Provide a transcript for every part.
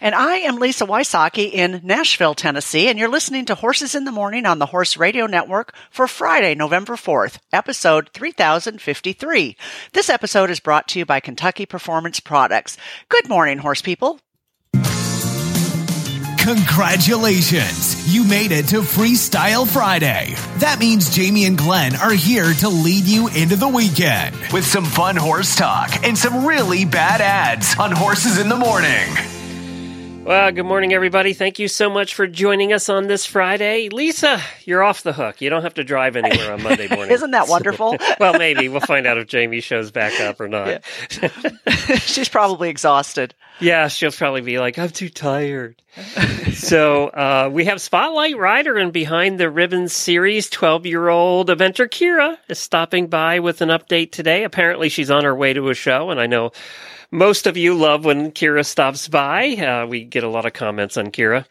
And I am Lisa Wysocki in Nashville, Tennessee, and you're listening to Horses in the Morning on the Horse Radio Network for Friday, November 4th, episode 3053. This episode is brought to you by Kentucky Performance Products. Good morning, horse people. Congratulations! You made it to Freestyle Friday. That means Jamie and Glenn are here to lead you into the weekend with some fun horse talk and some really bad ads on Horses in the Morning. Well, good morning, everybody. Thank you so much for joining us on this Friday. Lisa, you're off the hook. You don't have to drive anywhere on Monday morning. Isn't that wonderful? well, maybe. We'll find out if Jamie shows back up or not. Yeah. She's probably exhausted. Yeah, she'll probably be like, I'm too tired. so uh, we have Spotlight Rider and Behind the Ribbons series. 12 year old eventer Kira is stopping by with an update today. Apparently, she's on her way to a show, and I know most of you love when Kira stops by. Uh, we get a lot of comments on Kira.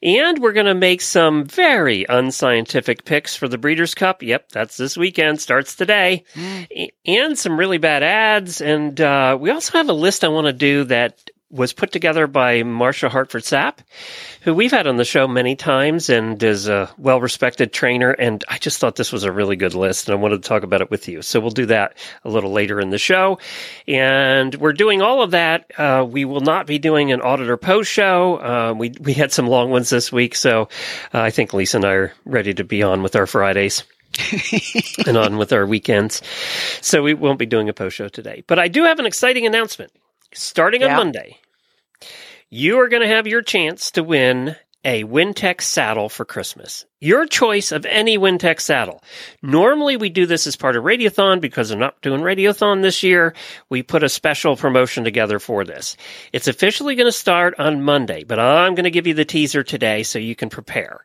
And we're going to make some very unscientific picks for the Breeders' Cup. Yep, that's this weekend, starts today. Mm. And some really bad ads. And uh, we also have a list I want to do that was put together by Marsha Hartford Sapp, who we've had on the show many times and is a well respected trainer. And I just thought this was a really good list and I wanted to talk about it with you. So we'll do that a little later in the show. And we're doing all of that. Uh, we will not be doing an auditor post show. Uh, we, we had some long ones this week. So uh, I think Lisa and I are ready to be on with our Fridays. and on with our weekends. So we won't be doing a post show today. But I do have an exciting announcement starting on Monday, you are going to have your chance to win a Wintec saddle for Christmas. Your choice of any Wintec saddle. Normally we do this as part of Radiothon because they're not doing Radiothon this year. We put a special promotion together for this. It's officially going to start on Monday, but I'm going to give you the teaser today so you can prepare.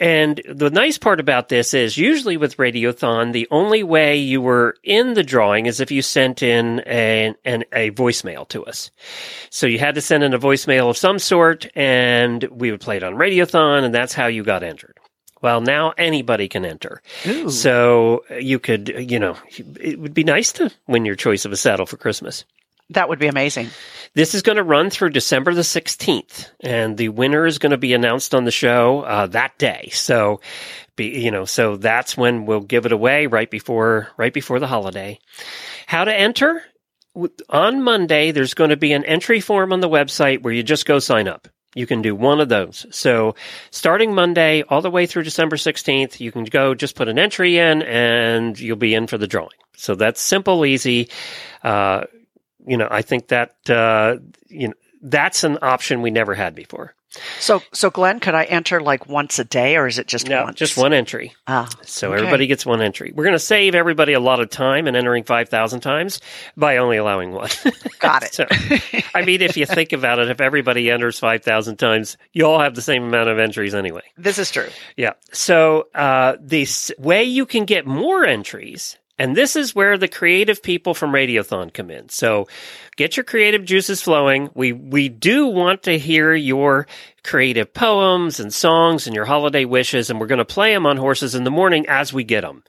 And the nice part about this is usually with Radiothon, the only way you were in the drawing is if you sent in a, an, a voicemail to us. So you had to send in a voicemail of some sort and we would play it on Radiothon and that's how you got entered. Well, now anybody can enter. Ooh. So you could, you know, it would be nice to win your choice of a saddle for Christmas. That would be amazing. This is going to run through December the 16th, and the winner is going to be announced on the show uh, that day. So, be, you know, so that's when we'll give it away right before right before the holiday. How to enter? On Monday, there's going to be an entry form on the website where you just go sign up. You can do one of those. So starting Monday all the way through December 16th, you can go just put an entry in and you'll be in for the drawing. So that's simple, easy. Uh, you know, I think that uh, you know that's an option we never had before. So, so Glenn, could I enter like once a day, or is it just no, once? just one entry? Ah, so okay. everybody gets one entry. We're going to save everybody a lot of time and entering five thousand times by only allowing one. Got it. so, I mean, if you think about it, if everybody enters five thousand times, you all have the same amount of entries anyway. This is true. Yeah. So uh, the way you can get more entries and this is where the creative people from Radiothon come in. So get your creative juices flowing. We, we do want to hear your creative poems and songs and your holiday wishes, and we're going to play them on Horses in the Morning as we get them.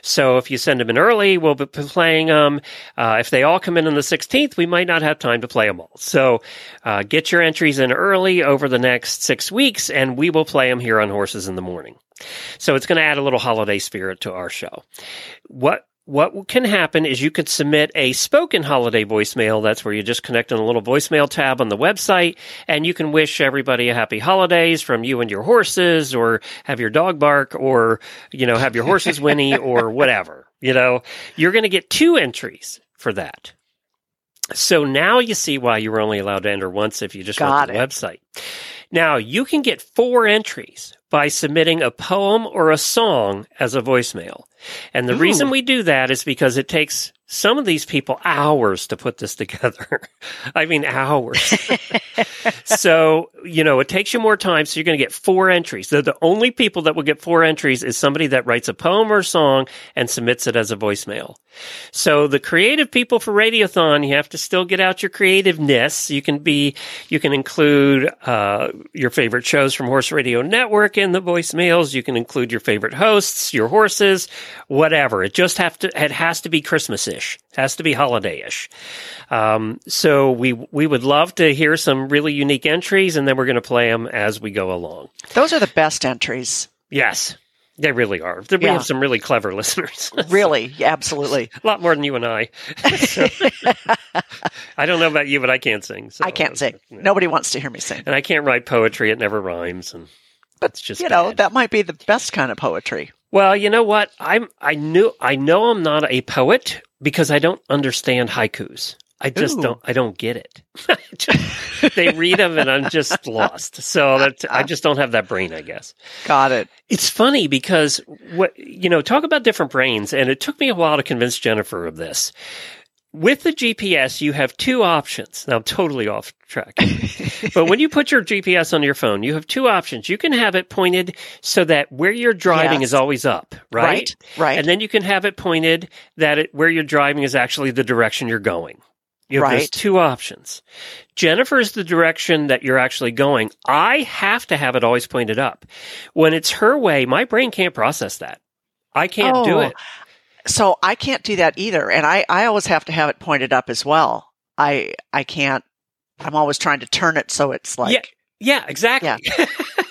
So if you send them in early, we'll be playing them. Uh, if they all come in on the 16th, we might not have time to play them all. So uh, get your entries in early over the next six weeks, and we will play them here on Horses in the Morning. So it's going to add a little holiday spirit to our show. What what can happen is you could submit a spoken holiday voicemail. That's where you just connect on a little voicemail tab on the website and you can wish everybody a happy holidays from you and your horses or have your dog bark or, you know, have your horses whinny or whatever. You know, you're going to get two entries for that. So now you see why you were only allowed to enter once if you just Got went to the it. website. Now you can get four entries by submitting a poem or a song as a voicemail. And the Ooh. reason we do that is because it takes some of these people hours to put this together. I mean, hours. so, you know, it takes you more time. So you're going to get four entries. The, the only people that will get four entries is somebody that writes a poem or song and submits it as a voicemail. So the creative people for Radiothon, you have to still get out your creativeness. You can be, you can include, uh, your favorite shows from Horse Radio Network in the voicemails. You can include your favorite hosts, your horses, whatever. It just have to, it has to be Christmas-ish. It has to be holiday-ish. Um, so we, we would love to hear some really unique entries and then we're going to play them as we go along. Those are the best entries. Yes. They really are. We Yeah. have some really clever listeners. Really, absolutely. a lot more than you and I. So- I don't know about you, but I can't sing. so- I can't sing. No. Nobody wants to hear me sing. And I can't write poetry. It never rhymes. And it's just You know, bad. that might be the best kind of poetry. Well, you know what? I'm I knew I know I'm not a poet because I don't understand haikus. I just Ooh. don't I don't get it. They read them and I'm just lost. So that I just don't have that brain, I guess. Got it. It's funny because what you know, talk about different brains, and it took me a while to convince Jennifer of this. With the GPS, you have two options. Now I'm totally off track. but when you put your GPS on your phone, you have two options. You can have it pointed so that where you're driving Yes. is always up, right? Right. Right. And then you can have it pointed that it, where you're driving is actually the direction you're going. You have those Right. two options. Jennifer's the direction that you're actually going. I have to have it always pointed up. When it's her way, my brain can't process that. I can't do Oh, it. So I can't do that either. And I, I always have to have it pointed up as well. I I can't I'm always trying to turn it so it's like Yeah, yeah exactly.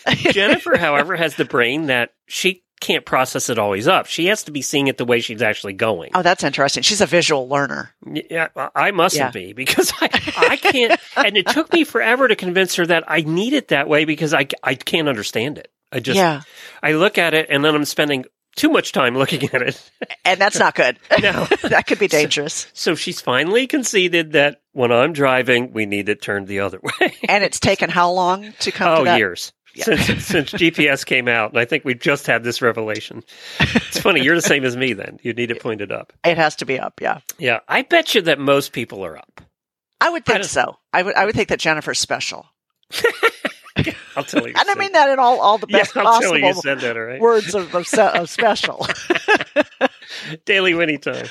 Jennifer, however, has the brain that she can't process it always up. She has to be seeing it the way she's actually going. Oh, that's interesting. She's a visual learner. Yeah, I mustn't Yeah. be because I, I can't. and it took me forever to convince her that I need it that way because I, I can't understand it. I just, yeah. I look at it and then I'm spending too much time looking at it. And that's not good. No. that could be dangerous. So she's finally conceded that when I'm driving, we need it turned the other way. And it's taken how long to come to oh, that? years. Since, since GPS came out, and I think we've just had this revelation. It's funny, you're the same as me then. You need it pointed up. It has to be up, yeah. Yeah, I bet you that most people are up. I would think don't- so. I would I would think that Jennifer's special. I'll tell you. And I mean that in all, all the yeah, best I'll tell you, said that, all right? words of, of, of special. Daily whinny time.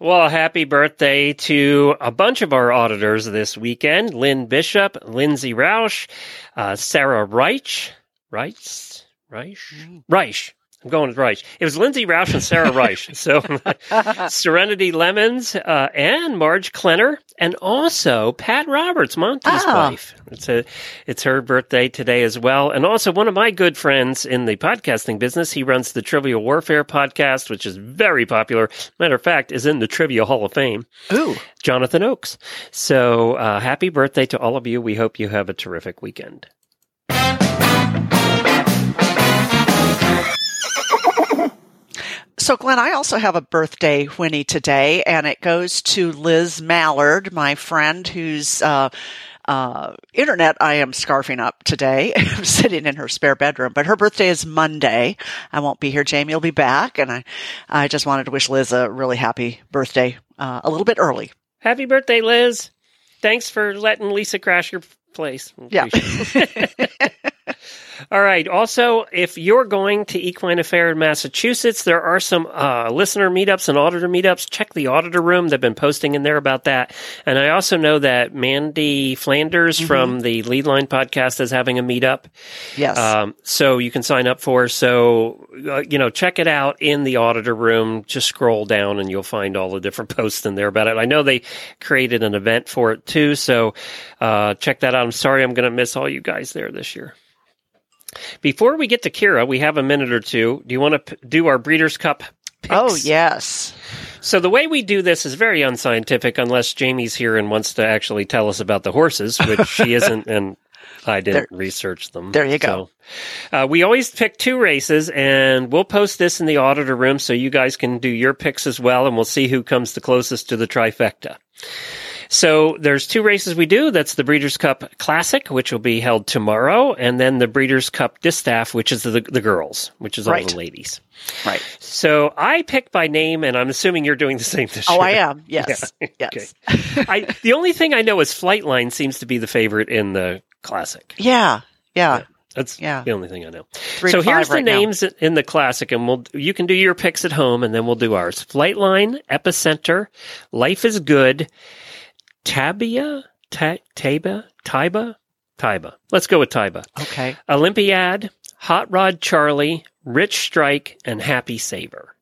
Well, happy birthday to a bunch of our auditors this weekend Lynn Bishop, Lindsay Roush, uh, Sarah Reich. Reich? Reich? Reich. I'm going with Reich. It was Lindsay Roush and Sarah Reich. So Serenity Lemons uh, and Marge Klenner, and also Pat Roberts, Monty's Ah. wife. It's a, it's her birthday today as well, and also one of my good friends in the podcasting business. He runs the Trivial Warfare podcast, which is very popular. Matter of fact, is in the Trivia Hall of Fame. Ooh. Jonathan Oakes. So uh, happy birthday to all of you. We hope you have a terrific weekend. So, Glenn, I also have a birthday whinny today, and it goes to Liz Mallard, my friend whose uh, uh, internet I am scarfing up today. I'm sitting in her spare bedroom, but her birthday is Monday. I won't be here. Jamie will be back, and I, I just wanted to wish Liz a really happy birthday uh, a little bit early. Happy birthday, Liz. Thanks for letting Lisa crash your place. Yeah. All right. Also, if you're going to Equine Affair in Massachusetts, there are some uh, listener meetups and auditor meetups. Check the auditor room. They've been posting in there about that. And I also know that Mandy Flanders from the Leadline podcast is having a meetup. Yes. Um, so you can sign up for. So uh, you know, check it out in the auditor room. Just scroll down and you'll find all the different posts in there about it. I know they created an event for it too. So uh, check that out. I'm sorry, I'm going to miss all you guys there this year. Before we get to Kira, we have a minute or two. Do you want to p- do our Breeders' Cup? Picks? oh, yes. So the way we do this is very unscientific, unless Jamie's here and wants to actually tell us about the horses, which she isn't, and I didn't research them. there you go. So, uh, we always pick two races, and we'll post this in the auditor room so you guys can do your picks as well, and we'll see who comes the closest to the trifecta. So there's two races we do. That's the Breeders' Cup Classic, which will be held tomorrow, and then the Breeders' Cup Distaff, which is the, the girls, which is all Right. the ladies. Right. So I pick by name, and I'm assuming you're doing the same this Oh, year. I am. Yes. Yeah. Yes. I, the only thing I know is Flightline seems to be the favorite in the Classic. Yeah. Yeah. That's Yeah. the only thing I know. Three so here's five right the now. names in the classic, and we'll you can do your picks at home, and then we'll do ours. Flightline, Epicenter, Life is Good, Tabia, Ta- Taba, Taiba, Taiba. Let's go with Taiba. Okay. Olympiad, Hot Rod Charlie, Rich Strike, and Happy Saver.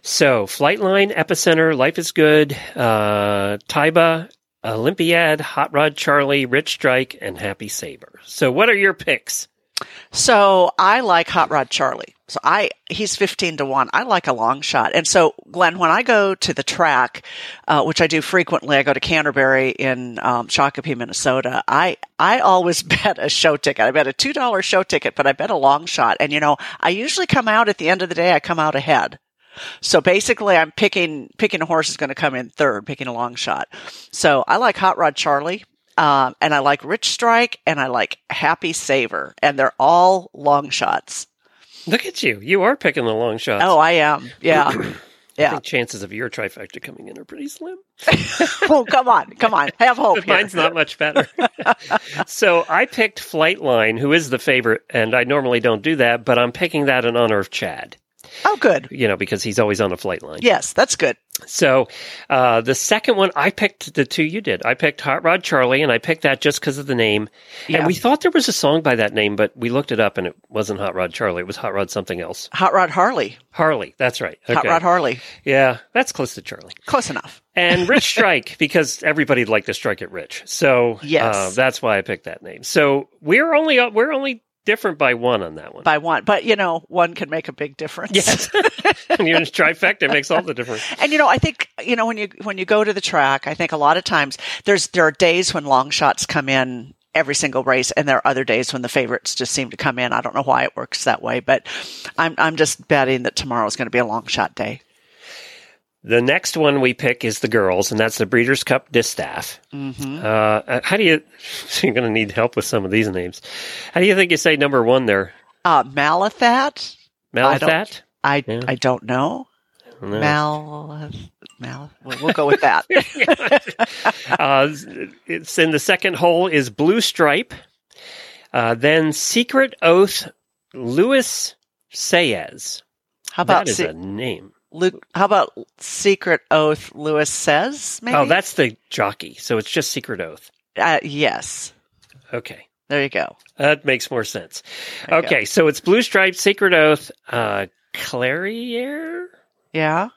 So, Flightline, Epicenter, Life is Good, uh, Taiba, Olympiad, Hot Rod Charlie, Rich Strike, and Happy Saber. So, what are your picks? So I like Hot Rod Charlie. So I he's fifteen to one. I like a long shot. And so Glenn, when I go to the track, uh, which I do frequently, I go to Canterbury in um, Shakopee, Minnesota. I I always bet a show ticket. I bet a two dollar show ticket, but I bet a long shot. And you know, I usually come out at the end of the day. I come out ahead. So basically, I'm picking picking a horse is going to come in third, picking a long shot. So I like Hot Rod Charlie, um, and I like Rich Strike, and I like Happy Saver, and they're all long shots. Look at you. You are picking the long shots. Oh, I am. Yeah, I yeah. think chances of your trifecta coming in are pretty slim. oh, come on, come on. Have hope. Mine's not much better. so I picked Flightline, who is the favorite, and I normally don't do that, but I'm picking that in honor of Chad, Oh, good. you know, because he's always on a flight line. Yes, that's good. So uh, the second one, I picked the two you did. I picked Hot Rod Charlie, and I picked that just because of the name. Yeah. And we thought there was a song by that name, but we looked it up, and it wasn't Hot Rod Charlie. It was Hot Rod something else. Hot Rod Harley. Harley. That's right. Hot Rod Harley. Yeah, that's close to Charlie. Close enough. and Rich Strike because everybody'd like to strike at Rich. So Yes. uh, that's why I picked that name. So we're only we're only different by one on that one. By one, but you know, one can make a big difference. yes, and you're in trifecta makes all the difference. And you know, I think you know when you when you go to the track, I think a lot of times there's there are days when long shots come in every single race, and there are other days when the favorites just seem to come in. I don't know why it works that way, but I'm I'm just betting that tomorrow is going to be a long shot day. The next one we pick is the girls, and that's the Breeders' Cup Distaff. Mm-hmm. Uh, how do you? You're going to need help with some of these names. How do you think you say number one there? Uh, Malathaat, I don't- Malathaat? I Yeah. I don't know. No. Mal Mal. Well, we'll go with that. uh, it's in the second hole is Blue Stripe. Uh, then Secret Oath, Luis Saez. How about that is Se- a name. Luke? How about Secret Oath? Lewis says maybe. Oh, that's the jockey. So it's just Secret Oath. uh, yes. Okay. There you go. That makes more sense. There Okay, so it's Blue Stripe, Secret Oath, uh, Clairiere, Yeah.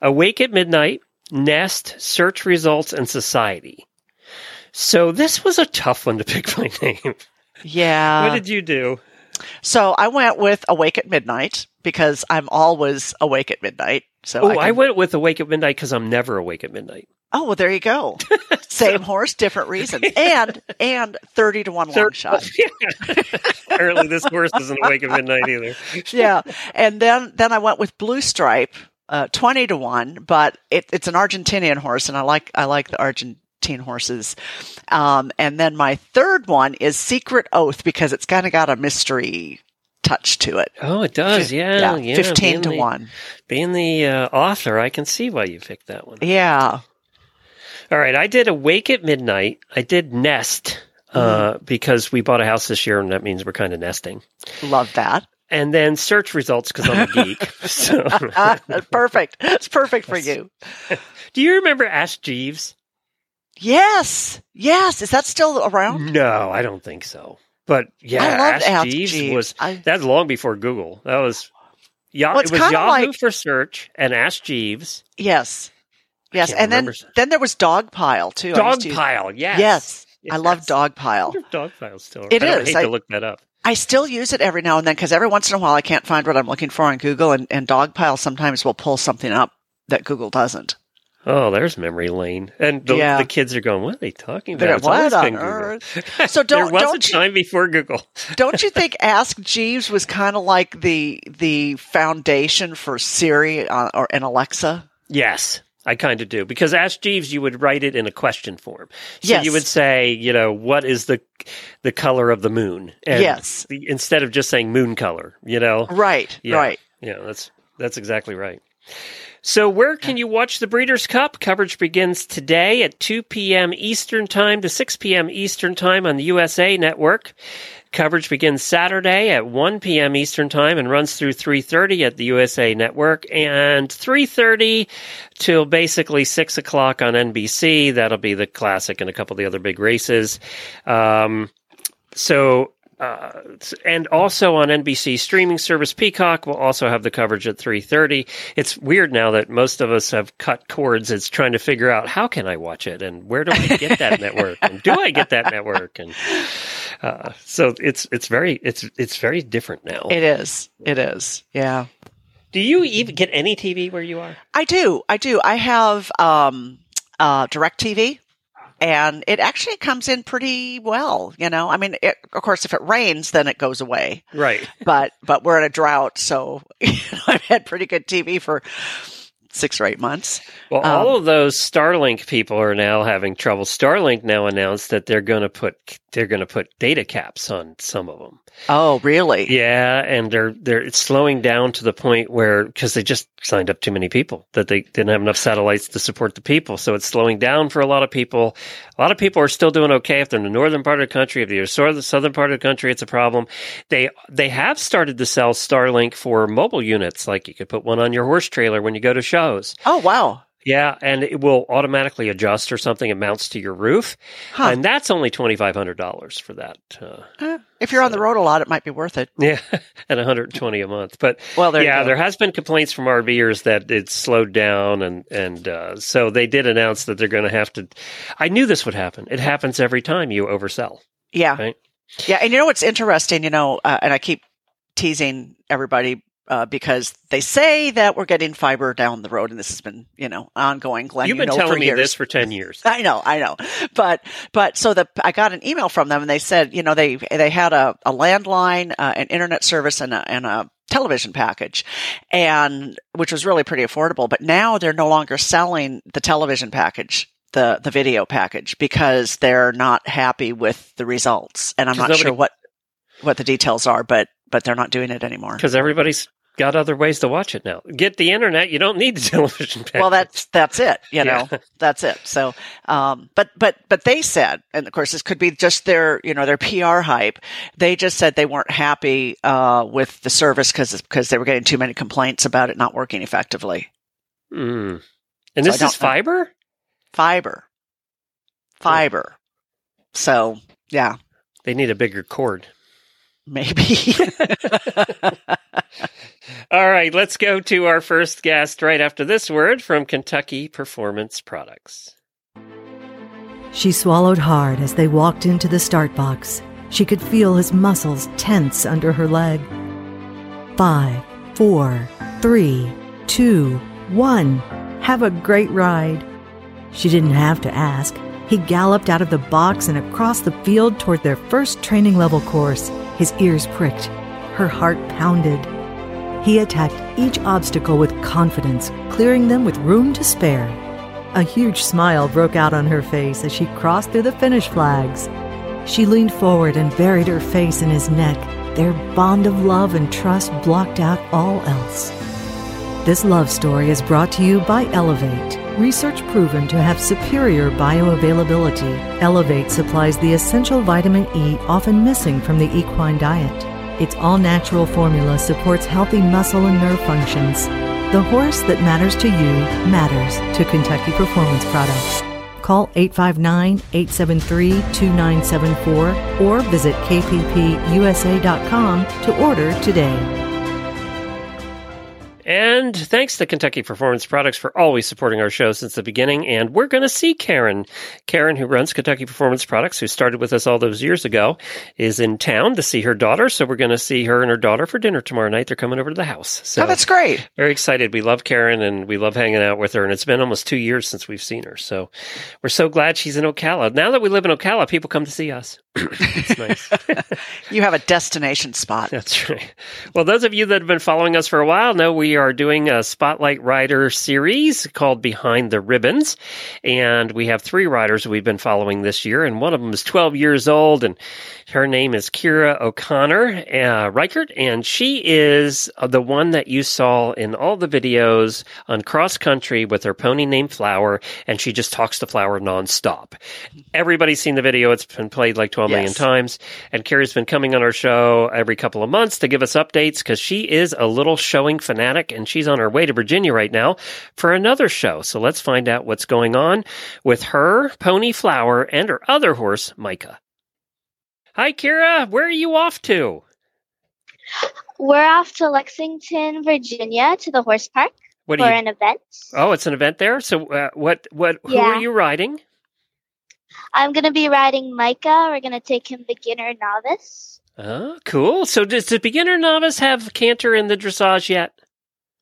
Awake at Midnight, Nest, Search Results, and Society. So this was a tough one to pick by name. Yeah. what did you do? So I went with Awake at Midnight because I'm always awake at midnight. So Oh, I, I, went with Awake at Midnight because I'm never awake at midnight. Oh, well, there you go. Same horse, different reasons, and and thirty to one long shot. Apparently, this horse isn't awake at midnight either. yeah, and then then I went with Blue Stripe, uh, twenty to one, but it, it's an Argentinian horse, and I like I like the Argentine horses. Um, and then my third one is Secret Oath because it's kind of got a mystery touch to it. Oh, it does. Yeah, yeah. fifteen being to the- one. Being the uh, author, I can see why you picked that one. Yeah, All right, I did Awake at Midnight. I did Nest uh, because we bought a house this year, and that means we're kind of nesting. love that. And then search results because I'm a geek. so, perfect. It's perfect for you. do you remember Ask Jeeves? Yes, yes. Is that still around? No, I don't think so. But yeah, I loved Ask, Jeeves, Jeeves. was I- that's long before Google. That was yeah, Well, it was Yahoo like- for search and Ask Jeeves. Yes, yes. And then remember. then there was Dogpile too. Used to Dogpile, yes. Yes, I love Yes. I Dogpile. wonder still. It I is. hate I- to look that up. I still use it every now and then because every once in a while I can't find what I'm looking for on Google, and, and Dogpile sometimes will pull something up that Google doesn't. Oh, there's memory lane, and the, Yeah. the kids are going, "What are they talking about?" It's what on earth? So there don't was don't you, time before Google. don't you think Ask Jeeves was kind of like the the foundation for Siri uh, or and Alexa? Yes, I kind of do because Ask Jeeves, you would write it in a question form. So Yes. you would say, you know, what is the the color of the moon? And Yes. Instead of just saying moon color, you know. Right, Yeah. right. Yeah, that's that's exactly right. So, where can you watch the Breeders' Cup? Coverage begins today at 2 p.m. Eastern Time to 6 p.m. Eastern Time on the USA Network. Coverage begins Saturday at 1 p.m. Eastern Time and runs through 3:30 at the USA Network, and 3:30 till basically 6 o'clock on NBC. That'll be the Classic and a couple of the other big races. Um, so uh, and also on NBC streaming service Peacock will also have the coverage at 3:30. It's weird now that most of us have cut cords. It's trying to figure out how can I watch it and where do I get that network and do I get that network and uh, so it's it's very it's it's very different now. It is. It is. Yeah. do you even get any TV where you are? I do. I do. I have um, uh, DirecTV, and it actually comes in pretty well. You know, I mean, it, of course, if it rains, then it goes away. Right. But but we're in a drought, so you know, I've had pretty good TV for six or eight months. Well, Um, all of those Starlink people are now having trouble. Starlink now announced that they're going to put they're going to put data caps on some of them. Oh, really? Yeah, and they're they're it's slowing down to the point where because they just signed up too many people that they didn't have enough satellites to support the people, so it's slowing down for a lot of people. A lot of people are still doing okay if they're in the northern part of the country. If you're sort the southern part of the country, it's a problem. They they have started to sell Starlink for mobile units, like you could put one on your horse trailer when you go to shows. Oh, wow. Yeah, and it will automatically adjust or something. It mounts to your roof, Huh. and that's only twenty five hundred dollars for that. Uh, Eh, if you're on the road a lot, it might be worth it. yeah, at 120 a month. But Well, there yeah, there has been complaints from RVers that it's slowed down, and and uh, so they did announce that they're going to have to. I knew this would happen. It happens every time you oversell. Yeah. Right. Yeah. And you know what's interesting, you know, uh, and I keep teasing everybody uh, because they say that we're getting fiber down the road, and this has been, you know, ongoing. Glenn, You've you been know, for telling me years. this for 10 years. I know, I know, but but so the I got an email from them, and they said, you know, they they had a, a landline, uh, an internet service, and a, and a television package, and which was really pretty affordable. But now they're no longer selling the television package. The, the video package because they're not happy with the results and i'm not nobody- sure what what the details are but but they're not doing it anymore. Because everybody's got other ways to watch it now. Get the internet. You don't need the television. well that's that's it you know Yeah. that's it so um but but but they said and of course this could be just their you know their pr hype they just said they weren't happy uh with the service because because they were getting too many complaints about it not working effectively Mm. And So this is fiber. fiber fiber so yeah They need a bigger cord. Maybe All right, let's go to our first guest right after this word from Kentucky Performance Products. She swallowed hard as they walked into the start box. She could feel his muscles tense under her leg. Five, four, three, two, one. Have a great ride. She didn't have to ask. He galloped out of the box and across the field toward their first training level course. His ears pricked. Her heart pounded. He attacked each obstacle with confidence, clearing them with room to spare. A huge smile broke out on her face as she crossed through the finish flags. She leaned forward and buried her face in his neck. Their bond of love and trust blocked out all else. This love story is brought to you by Elevate. Research proven to have superior bioavailability. Elevate supplies the essential vitamin E often missing from the equine diet. Its all natural formula supports healthy muscle and nerve functions. The horse that matters to you matters to Kentucky Performance Products. Call 859 873 2974 or visit kppusa.com to order today. And thanks to Kentucky Performance Products for always supporting our show since the beginning. And we're going to see Karen. Karen, who runs Kentucky Performance Products, who started with us all those years ago, is in town to see her daughter. So we're going to see her and her daughter for dinner tomorrow night. They're coming over to the house. So oh, that's great. Very excited. We love Karen and we love hanging out with her. And it's been almost two years since we've seen her. So we're so glad she's in Ocala. Now that we live in Ocala, people come to see us. it's nice. you have a destination spot. That's right. Well, those of you that have been following us for a while know we are doing a Spotlight Rider series called Behind the Ribbons. And we have three riders we've been following this year. And one of them is 12 years old. And her name is Kira O'Connor uh, Reichert. And she is the one that you saw in all the videos on cross country with her pony named Flower. And she just talks to Flower nonstop. Everybody's seen the video. It's been played like 12 million Yes. times. And Kira's been coming on our show every couple of months to give us updates because she is a little showing fanatic and she's on her way to Virginia right now for another show. So let's find out what's going on with her, Pony Flower, and her other horse, Micah. Hi, Kira. Where are you off to? We're off to Lexington, Virginia, to the horse park What for you? an event. Oh, it's an event there. So, uh, what? What? Who Yeah. are you riding? I'm going to be riding Micah. We're going to take him beginner novice. Oh, cool. So, does the beginner novice have canter in the dressage yet?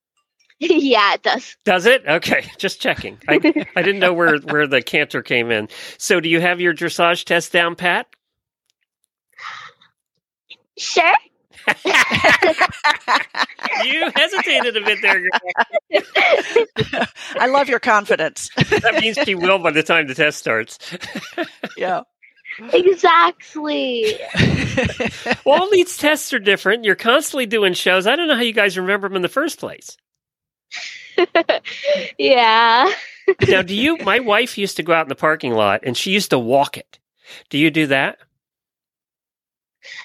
yeah, it does. Does it? Okay, just checking. I, I didn't know where, where the canter came in. So, do you have your dressage test down, Pat? Sure. You hesitated a bit there. I love your confidence. That means she will by the time the test starts. yeah. Exactly. Well, all these tests are different. You're constantly doing shows. I don't know how you guys remember them in the first place. yeah. Now, do you? My wife used to go out in the parking lot and she used to walk it. Do you do that?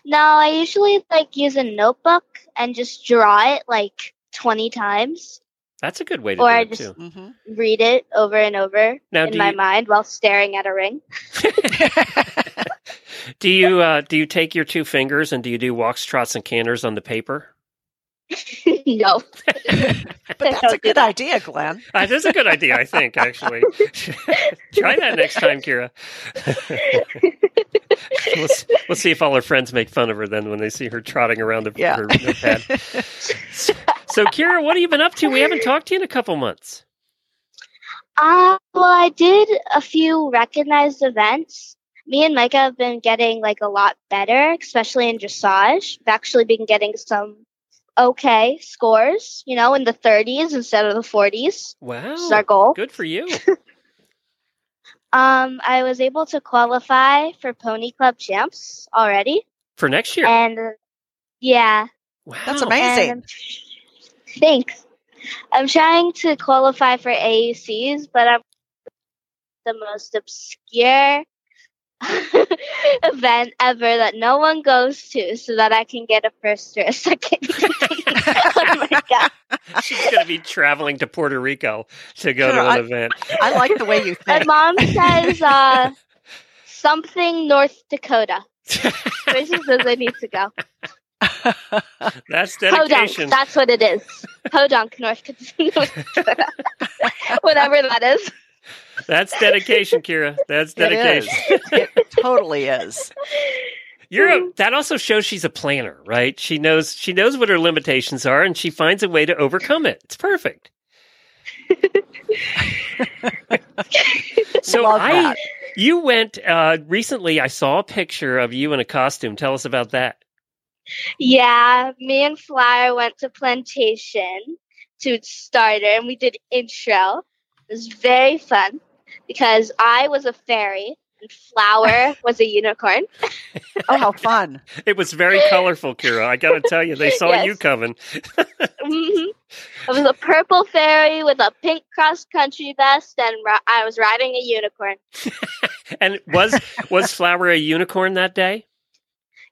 No, I usually like use a notebook and just draw it like 20 times, That's a good way to Or do I it just- too. hmm read it over and over Now, in my you, mind while staring at a ring. do you uh, do you take your two fingers and do you do walks, trots, and canters on the paper? no. But that's a good idea, Glenn. That is a good idea, I think, actually. Try that next time, Kira. we'll, s- we'll see if all her friends make fun of her then when they see her trotting around the, Yeah. her notepad. so, Kira, what have you been up to? We haven't talked to you in a couple months. Uh, well, I did a few recognized events. Me and Micah have been getting like a lot better, especially in dressage. We've actually been getting some okay scores, you know, in the 30s instead of the 40s. Wow. Which is our goal. Good for you. Um, I was able to qualify for Pony Club champs already, For next year. and uh, yeah, Wow. That's amazing. I'm, thanks. I'm trying to qualify for AECs, but I'm the most obscure event ever that no one goes to, so that I can get a first or a second. oh my god! She's going to be traveling to Puerto Rico to go Sure, to an I- event. I like the way you think. My mom says uh, something North Dakota. Places says I need to go. That's Podunk, dedication. that's what it is. Podunk, North Dakota. Whatever that is. That's dedication, Kira. That's It is. dedication. It totally is. You're a, that also shows she's a planner, right? She knows she knows what her limitations are and she finds a way to overcome it. It's perfect. so Love I that. you went uh recently I saw a picture of you in a costume. Tell us about that. Yeah, me and Flyer went to Plantation to Starter and we did intro. It was very fun because I was a fairy and Flower was a unicorn. Oh, how fun. It was very colorful, Kira. I got to tell you, they saw Yes. you coming. Mhm. I was a purple fairy with a pink cross country vest and ri- I was riding a unicorn. And was was Flower a unicorn that day?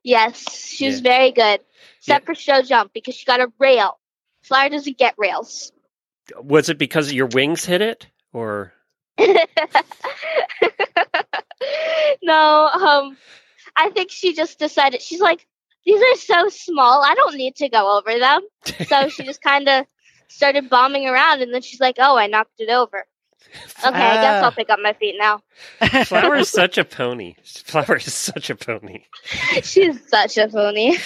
Yes, she was Yeah. very good. Except for show jump because she got a rail. Flower doesn't get rails. Was it because your wings hit it or no, um, I think she just decided she's like, these are so small. I don't need to go over them. So she just kind of started bombing around, and then she's like, "Oh, I knocked it over." Okay, I guess Ah. I'll pick up my feet now. Flower is such a pony. Flower is such a pony. She's such a pony.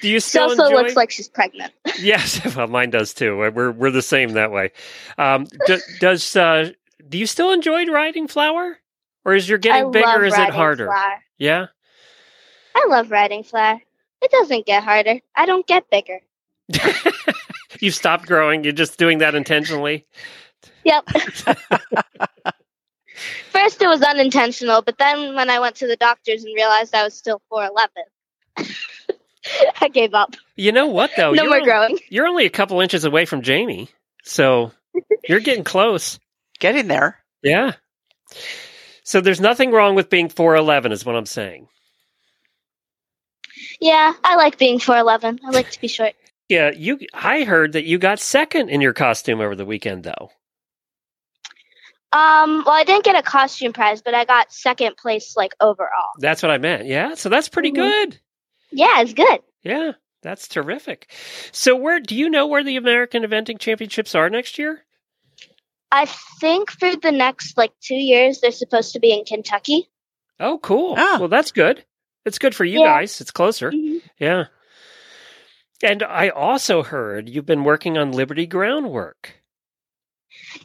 Do you She still also enjoy? looks like she's pregnant. yes, well, mine does too. We're we're the same that way. Um, do, does uh, do you still enjoy riding Flower, or is your I getting bigger? Is it harder? Flower. Yeah. I love riding flower. It doesn't get harder. I don't get bigger. You've stopped growing. You're just doing that intentionally. Yep. First, it was unintentional, but then when I went to the doctors and realized I was still 4'11, I gave up. You know what though? no you're, more only, growing. you're only a couple inches away from Jamie, so you're getting close. Getting there. Yeah. So there's nothing wrong with being 4'11 is what I'm saying. Yeah, I like being 4'11. I like to be short. Yeah, you I heard that you got second in your costume over the weekend though. Um, well, I didn't get a costume prize, but I got second place, like, overall. That's what I meant. Yeah, so that's pretty Mhm. good. Yeah, it's good. Yeah, that's terrific. So where do you know where the American Eventing Championships are next year? I think for the next, like, two years, they're supposed to be in Kentucky. Oh, cool. Ah. Well, that's good. It's good for you Yeah. guys. It's closer. Mhm. Yeah. And I also heard you've been working on Liberty groundwork.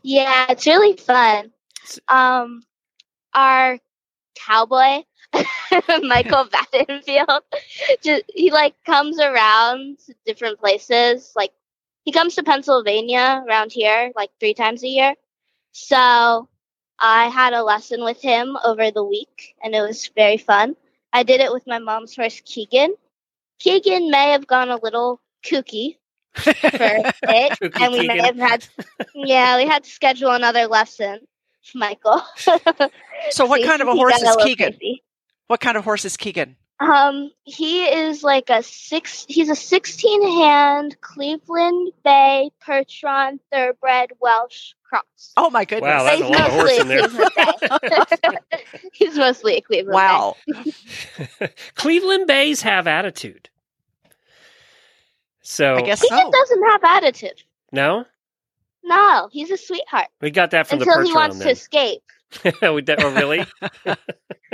Yeah, it's really fun. Um, our cowboy, Michael Battenfield, just, he like comes around to different places. Like he comes to Pennsylvania around here like three times a year. So I had a lesson with him over the week, and it was very fun. I did it with my mom's horse, Keegan. Keegan may have gone a little kooky for it, and we may have had, yeah, we had to schedule another lesson, Michael. So, what See, kind of a horse is little Keegan? crazy. What kind of horse is Keegan? Um, he is like a six. He's a sixteen hand Cleveland Bay Percheron Thoroughbred Welsh cross. Oh my goodness! Wow, that's a He's lot of horse in there. a Cleveland Bay. he's mostly a Cleveland Bay. wow. Cleveland Bays have attitude. So I guess Keegan so. doesn't have attitude. no, No, he's a sweetheart we got that from until the he wants Percheron. to escape. Then. we de- oh, really?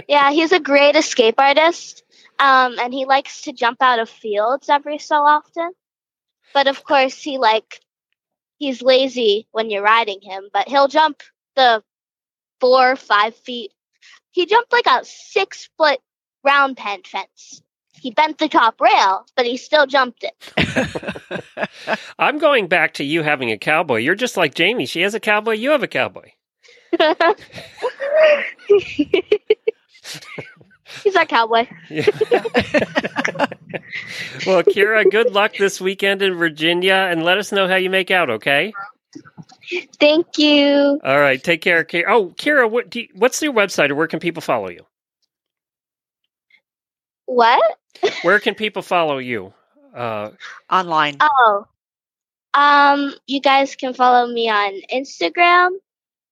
Yeah, he's a great escape artist, um, and he likes to jump out of fields every so often. But of course, he like he's lazy when you're riding him, but he'll jump the four, five feet. He jumped like a six foot round pen fence. He bent the top rail, but he still jumped it. I'm going back to you having a cowboy. You're just like Jamie. She has a cowboy. You have a cowboy. he's our cowboy. Well, Kira, good luck this weekend in Virginia, and let us know how you make out. Okay. Thank you. All right. Take care, Kira. Oh, Kira, what do you, what's your website, or where can people follow you? What? Where can people follow you? Uh, Online. Oh. Um, you guys can follow me on Instagram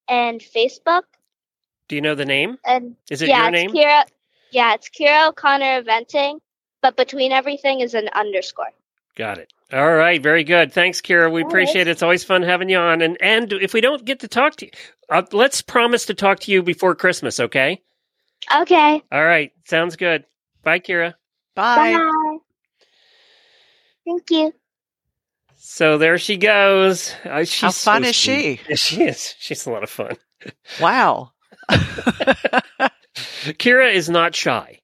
and Facebook. do you know the name? And Is it yeah, your it's name? Kira. Yeah, it's Kira O'Connor Eventing, but between everything is an underscore. Got it. All right, very good. Thanks, Kira. We All appreciate it. It's always fun having you on. And and if we don't get to talk to you, uh, let's promise to talk to you before Christmas. Okay. Okay. All right. Sounds good. Bye, Kira. Bye. Bye. Thank you. So there she goes. Uh, she's How so fun is she? Yeah, she is. She's a lot of fun. Wow. Kira is not shy.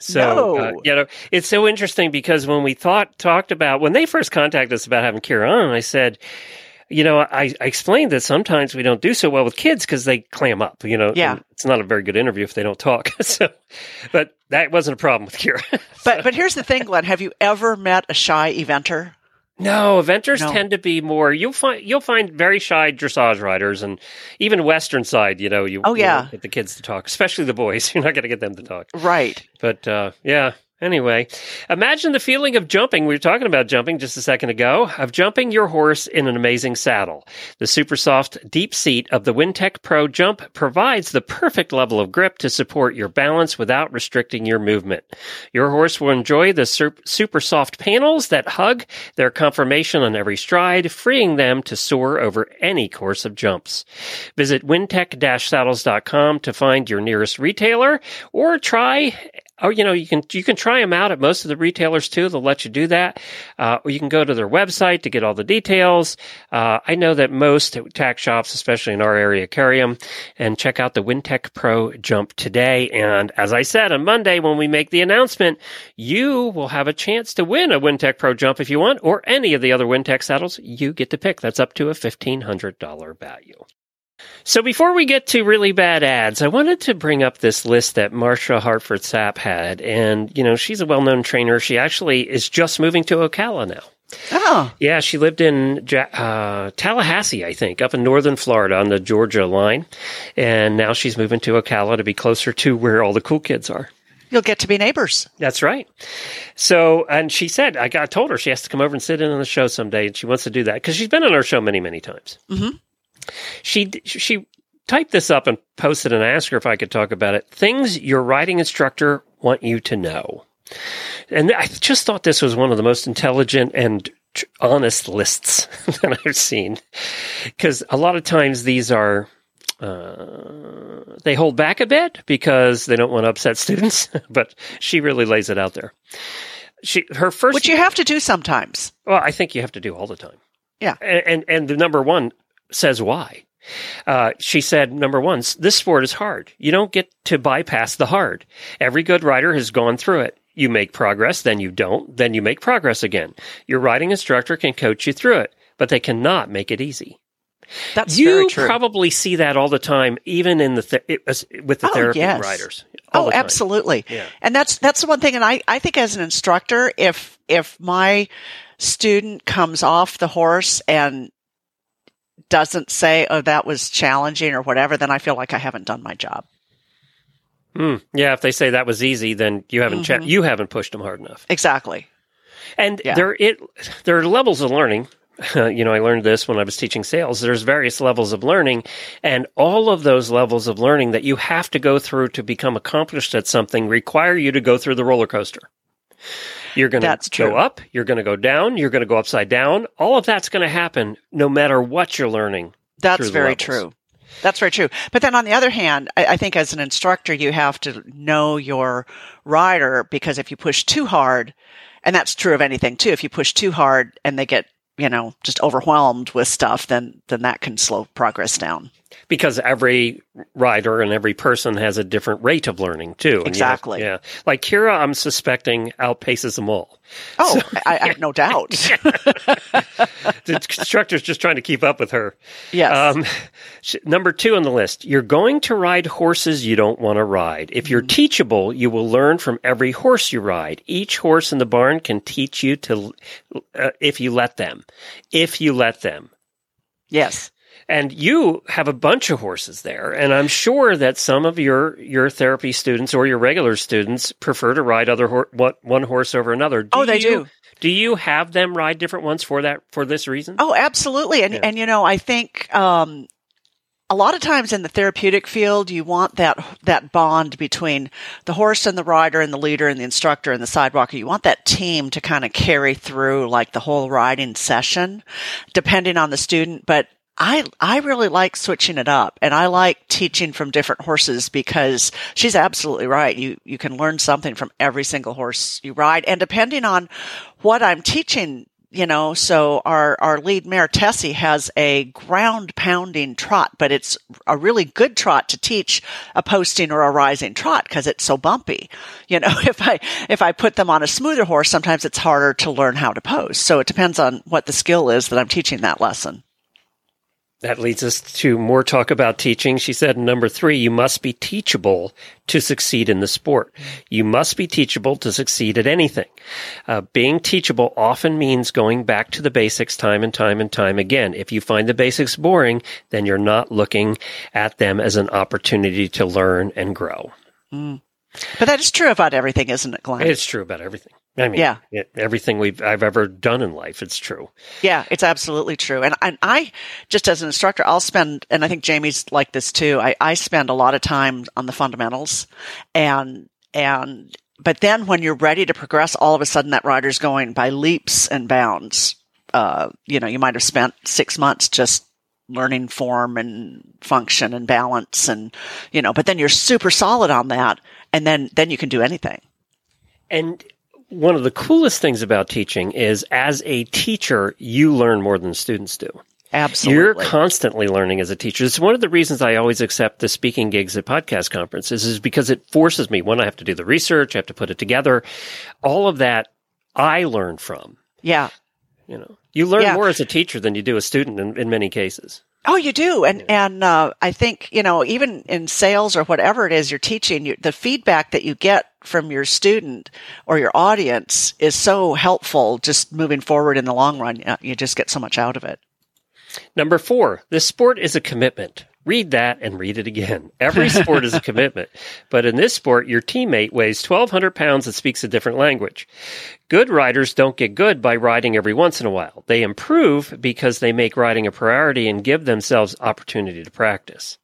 So No. uh, you know, it's so interesting because when we thought talked about when they first contacted us about having Kira on, I said, you know, I, I explained that sometimes we don't do so well with kids because they clam up. You know, Yeah. it's not a very good interview if they don't talk. so, but that wasn't a problem with Kira. But but here's the thing, Glenn. Have you ever met a shy eventer? No, eventers No. tend to be more. You'll find you'll find very shy dressage riders, and even Western side. You know, you Oh, yeah. won't get the kids to talk, especially the boys. You're not going to get them to talk. Right. But uh, yeah, Anyway, imagine the feeling of jumping. We were talking about jumping just a second ago, of jumping your horse in an amazing saddle. The super soft deep seat of the Wintec Pro Jump provides the perfect level of grip to support your balance without restricting your movement. Your horse will enjoy the super soft panels that hug their conformation on every stride, freeing them to soar over any course of jumps. Visit wintec-saddles.com to find your nearest retailer or try or you know you can you can try them out at most of the retailers too. They'll let you do that. Uh, or you can go to their website to get all the details. Uh, i know that most tack shops especially in our area carry them and check out the wintec pro jump today. And as i said on monday when we make the announcement you will have a chance to win a wintec pro jump if you want or any of the other wintec saddles. You get to pick. That's up to a $1500 value so before we get to really bad ads, I wanted to bring up this list that Marcia Hartford Sapp had. And, you know, she's a well known trainer. She actually is just moving to Ocala now. Oh. Yeah, she lived in uh, Tallahassee, I think, up in northern Florida on the Georgia line. And now she's moving to Ocala to be closer to where all the cool kids are. You'll get to be neighbors. That's right. So, and she said, I got told her she has to come over and sit in on the show someday, and she wants to do that because she's been on our show many, many times. Mm-hmm. She she typed this up and posted and asked her if I could talk about it. Things your writing instructor want you to know. And I just thought this was one of the most intelligent and honest lists that I've seen. Because a lot of times these are, uh, they hold back a bit because they don't want to upset students, but she really lays it out there. She, her first. Which you have to do sometimes. Well, I think you have to do all the time. Yeah. And, and, and the number one says why. Uh, she said, number one, this sport is hard. You don't get to bypass the hard. Every good rider has gone through it. You make progress, then you don't, then you make progress again. Your riding instructor can coach you through it, but they cannot make it easy. That's you probably see that all the time, even in the th- with the oh, therapy yes. riders. Oh, absolutely. Yeah. And that's that's the one thing. And I I think as an instructor, if if my student comes off the horse and doesn't say, oh, that was challenging or whatever, then I feel like I haven't done my job. Mm, yeah, if they say that was easy, then you haven't mm-hmm. cha- you haven't pushed them hard enough. Exactly. And yeah. there it there are levels of learning. you know, I learned this when I was teaching sales. There's various levels of learning, and all of those levels of learning that you have to go through to become accomplished at something require you to go through the roller coaster. You're going to go up, you're going to go down, you're going to go upside down. All of that's going to happen no matter what you're learning. That's very true. That's very true. But then on the other hand, I, I, think as an instructor, you have to know your rider because if you push too hard, and that's true of anything too, if you push too hard and they get, you know, just overwhelmed with stuff, then, then that can slow progress down because every rider and every person has a different rate of learning too. Exactly. yeah. Like Kira, I'm suspecting outpaces them all. Oh, so, I, I, have no doubt. the instructor's just trying to keep up with her. Yes. Um, number two on the list, you're going to ride horses you don't want to ride. If you're mm. teachable, you will learn from every horse you ride. Each horse in the barn can teach you to, uh, if you let them. If you let them. Yes. And you have a bunch of horses there, and I'm sure that some of your your therapy students or your regular students prefer to ride other ho- one horse over another. Do oh, they you, do. Do you have them ride different ones for that for this reason? Oh, absolutely. And yeah. and you know, I think um, a lot of times in the therapeutic field, you want that that bond between the horse and the rider and the leader and the instructor and the sidewalker. You want that team to kind of carry through like the whole riding session, depending on the student. But I, I really like switching it up and I like teaching from different horses because she's absolutely right. You, you can learn something from every single horse you ride. And depending on what I'm teaching, you know, so our, our lead mare Tessie has a ground pounding trot, but it's a really good trot to teach a posting or a rising trot because it's so bumpy. You know, if I, if I put them on a smoother horse, sometimes it's harder to learn how to pose. So it depends on what the skill is that I'm teaching that lesson. That leads us to more talk about teaching. She said, number three, you must be teachable to succeed in the sport. You must be teachable to succeed at anything. Uh, being teachable often means going back to the basics time and time and time again. If you find the basics boring, then you're not looking at them as an opportunity to learn and grow. Mm. But that is true about everything, isn't it, Glenn? It's true about everything. I mean, Yeah. it- everything we've I've ever done in life, it's true. Yeah, it's absolutely true. And, and I, just as an instructor, I'll spend, and I think Jamie's like this too. I, I spend a lot of time on the fundamentals and, and, but then when you're ready to progress, all of a sudden that rider's going by leaps and bounds. Uh, you know, you might have spent six months just learning form and function and balance and, you know, but then you're super solid on that. And then, then you can do anything. And one of the coolest things about teaching is as a teacher, you learn more than students do. Absolutely. You're constantly learning as a teacher. It's one of the reasons I always accept the speaking gigs at podcast conferences is because it forces me. One, I have to do the research, I have to put it together. All of that I learn from. yeah. You know, you learn Yeah. more as a teacher than you do a student in, in many cases. Oh, you do, and and uh, I think you know even in sales or whatever it is you're teaching, you, the feedback that you get from your student or your audience is so helpful. Just moving forward in the long run, you, just get so much out of it. Number four, this sport is a commitment. Read that and read it again. Every sport is a commitment. But in this sport, your teammate weighs 1,200 pounds and speaks a different language. Good riders don't get good by riding every once in a while. They improve because they make riding a priority and give themselves opportunity to practice.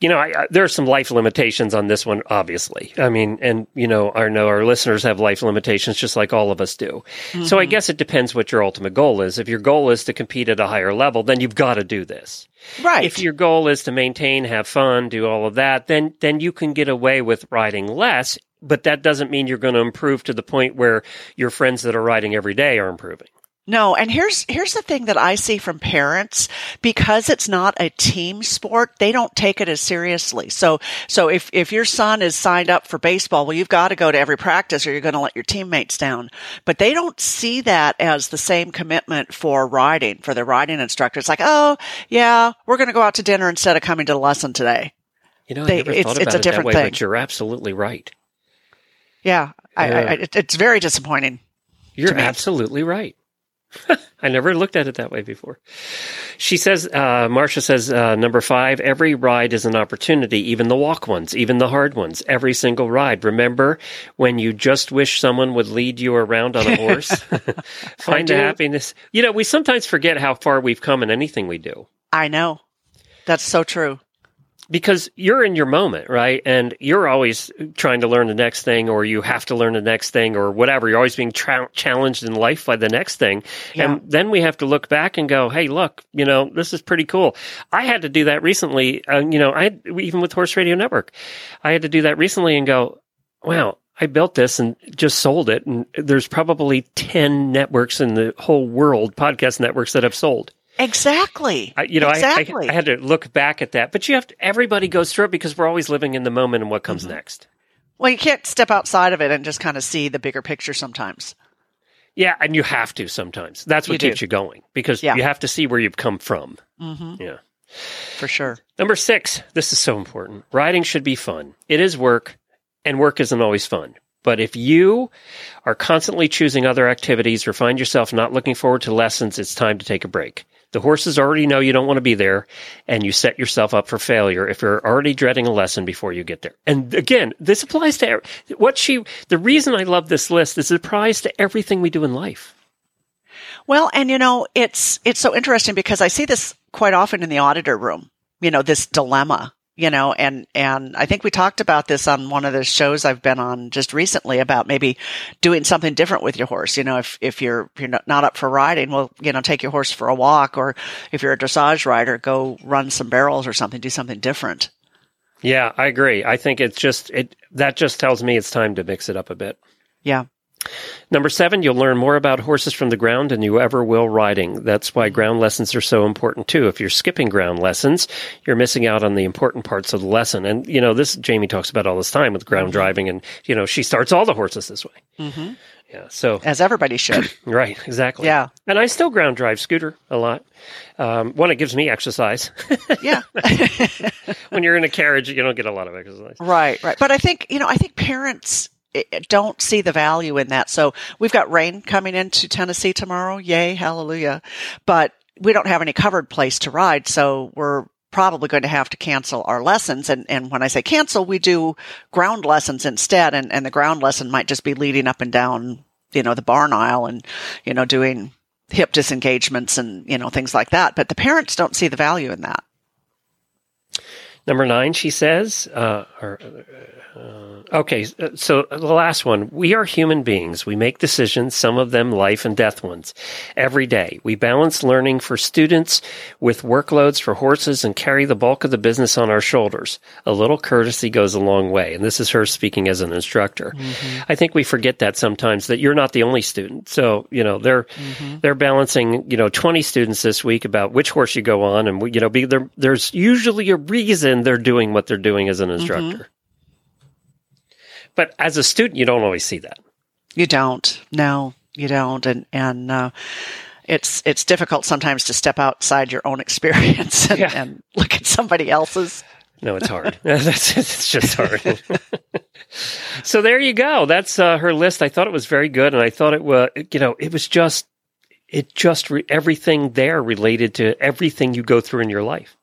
You know, I, I, there are some life limitations on this one, obviously. I mean, and you know, I know our listeners have life limitations just like all of us do. So I mm-hmm. guess it depends what your ultimate goal is. If your goal is to compete at a higher level, then you've got to do this. Right. If your goal is to maintain, have fun, do all of that, then then you can get away with riding less, but that doesn't mean you're going to improve to the point where your friends that are riding every day are improving. No, and here's here's the thing that I see from parents because it's not a team sport, they don't take it as seriously. So so if if your son is signed up for baseball, well you've got to go to every practice or you're going to let your teammates down. But they don't see that as the same commitment for riding for their riding instructor. It's like, "Oh, yeah, we're going to go out to dinner instead of coming to the lesson today." You know, They- I never it's- thought it's about a it different that way, thing. but you're absolutely right. Yeah, I, Yeah. I, it, it's very disappointing. You're absolutely right. I never looked at it that way before. She says, uh, Marcia says, uh, number five, every ride is an opportunity, even the walk ones, even the hard ones, every single ride. Remember when you just wish someone would lead you around on a horse? Find the happiness. You know, we sometimes forget how far we've come in anything we do. I know. That's so true. Because you're in your moment, right? And you're always trying to learn the next thing, or you have to learn the next thing, or whatever. You're always being tra- challenged in life by the next thing. Yeah. And then we have to look back and go, hey, look, you know, this is pretty cool. I had to do that recently. Uh, you know, I had, even with Horse Radio Network, I had to do that recently and go, wow. I built this and just sold it. And there's probably 10 networks in the whole world, podcast networks that have sold. Exactly. I, you know, exactly. I, I, had to look back at that, but you have to, everybody goes through it because we're always living in the moment and what comes Mm-hmm. next. Well, you can't step outside of it and just kind of see the bigger picture sometimes. Yeah, and you have to sometimes. That's what You do. keeps you going because Yeah. you have to see where you've come from. Mm-hmm. Yeah. For sure. Number six, this is so important. Riding should be fun. It is work, and work isn't always fun. But if you are constantly choosing other activities or find yourself not looking forward to lessons, it's time to take a break. The horses already know you don't want to be there, and you set yourself up for failure if you're already dreading a lesson before you get there. And again, this applies to what she. The reason I love this list is it applies to everything we do in life. Well, and you know, it's it's so interesting because I see this quite often in the auditor room. You know, this dilemma. You know, and and I think we talked about this on one of the shows I've been on just recently about maybe doing something different with your horse. You know, if if you're if you're not- not up for riding, well, you know, take your horse for a walk, or if you're a dressage rider, go run some barrels or something, do something different. Yeah, I agree. I think it's just it that just tells me it's time to mix it up a bit. Yeah. Number seven, you'll learn more about horses from the ground than you ever will riding. That's why ground lessons are so important too. If you're skipping ground lessons, you're missing out on the important parts of the lesson. And, you know, this Jamie talks about all this time with ground driving and, you know, she starts all the horses this way. Mm-hmm. Yeah. So, As everybody should. right. Exactly. Yeah. And I still ground drive scooter a lot. Um, one, it gives me exercise. yeah. when you're in a carriage, you don't get a lot of exercise. Right, right. But I think, you know, I think parents don't see the value in that. So we've got rain coming into Tennessee tomorrow. Yay, hallelujah. But we don't have any covered place to ride. So we're probably going to have to cancel our lessons. And, and when I say cancel, we do ground lessons instead. And, and the ground lesson might just be leading up and down, you know, the barn aisle and, you know, doing hip disengagements and, you know, things like that. But the parents don't see the value in that. Number nine, she says, uh, or, uh, okay, so the last one. We are human beings. We make decisions, some of them life and death ones, every day. We balance learning for students with workloads for horses and carry the bulk of the business on our shoulders. A little courtesy goes a long way. And this is her speaking as an instructor. Mm-hmm. I think we forget that sometimes that you're not the only student. So, you know, they're, mm-hmm. they're balancing, you know, 20 students this week about which horse you go on. And, you know, be, there, there's usually a reason they're doing what they're doing as an mm-hmm. instructor. Mm-hmm. But as a student, you don't always see that. You don't. No, you don't. And and uh, it's it's difficult sometimes to step outside your own experience and, yeah. and look at somebody else's. No, it's hard. That's it's just hard. so there you go. That's uh, her list. I thought it was very good, and I thought it was you know it was just it just re- everything there related to everything you go through in your life.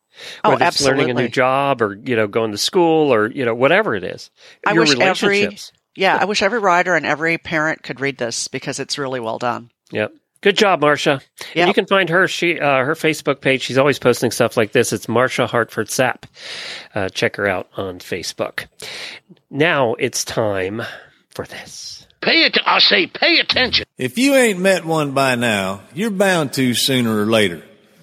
Oh, Whether it's learning a new job or, you know, going to school or, you know, whatever it is. I Your wish every, yeah, I wish every rider and every parent could read this because it's really well done. Yep. Good job, Marcia. Yep. you can find her she uh, her Facebook page. She's always posting stuff like this. It's Marcia Hartford Sapp. Uh, check her out on Facebook. Now it's time for this. Pay it. I say, pay attention. If you ain't met one by now, you're bound to sooner or later.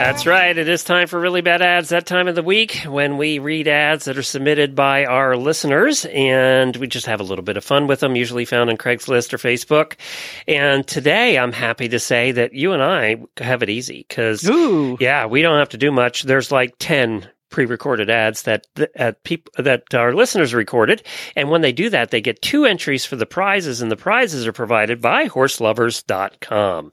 That's right. It is time for really bad ads that time of the week when we read ads that are submitted by our listeners and we just have a little bit of fun with them, usually found on Craigslist or Facebook. And today I'm happy to say that you and I have it easy because, yeah, we don't have to do much. There's like 10 pre-recorded ads that people that our listeners recorded, and when they do that, they get two entries for the prizes, and the prizes are provided by HorseLovers.com.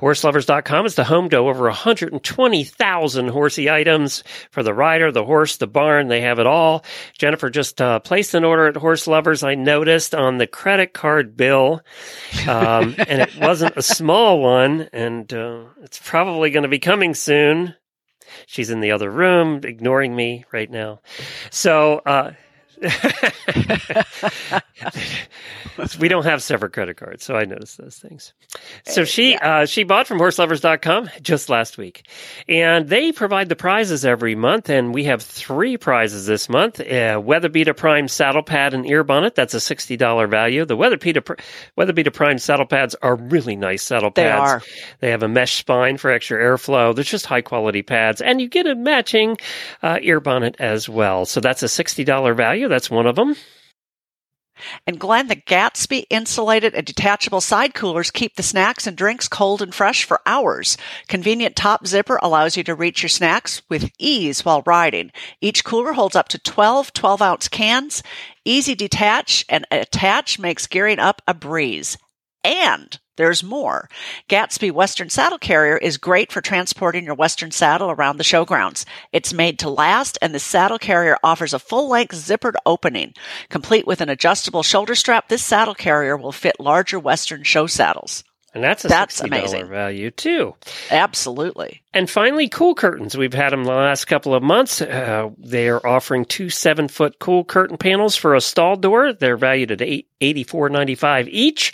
HorseLovers.com is the home to over 120,000 horsey items for the rider, the horse, the barn. They have it all. Jennifer just uh, placed an order at Horse Lovers. I noticed on the credit card bill, um, and it wasn't a small one, and uh, it's probably going to be coming soon. She's in the other room, ignoring me right now. So, uh, we don't have separate credit cards, so I noticed those things. So she yeah. uh, she bought from horselovers.com just last week, and they provide the prizes every month, and we have three prizes this month: uh, WeatherBeeta Prime saddle pad and ear bonnet. That's a sixty dollar value. The WeatherBeeta Weather Beta Prime saddle pads are really nice saddle pads. They are. They have a mesh spine for extra airflow. They're just high quality pads, and you get a matching uh, ear bonnet as well. So that's a sixty dollar value. That's one of them. And Glenn, the Gatsby insulated and detachable side coolers keep the snacks and drinks cold and fresh for hours. Convenient top zipper allows you to reach your snacks with ease while riding. Each cooler holds up to 12 12 ounce cans. Easy detach and attach makes gearing up a breeze. And there's more. Gatsby Western Saddle Carrier is great for transporting your Western saddle around the showgrounds. It's made to last and the saddle carrier offers a full length zippered opening. Complete with an adjustable shoulder strap, this saddle carrier will fit larger Western show saddles. And that's a that's $60 amazing. value too. Absolutely. And finally, cool curtains. We've had them the last couple of months. Uh, they are offering two seven foot cool curtain panels for a stall door. They're valued at eight eighty four ninety five each.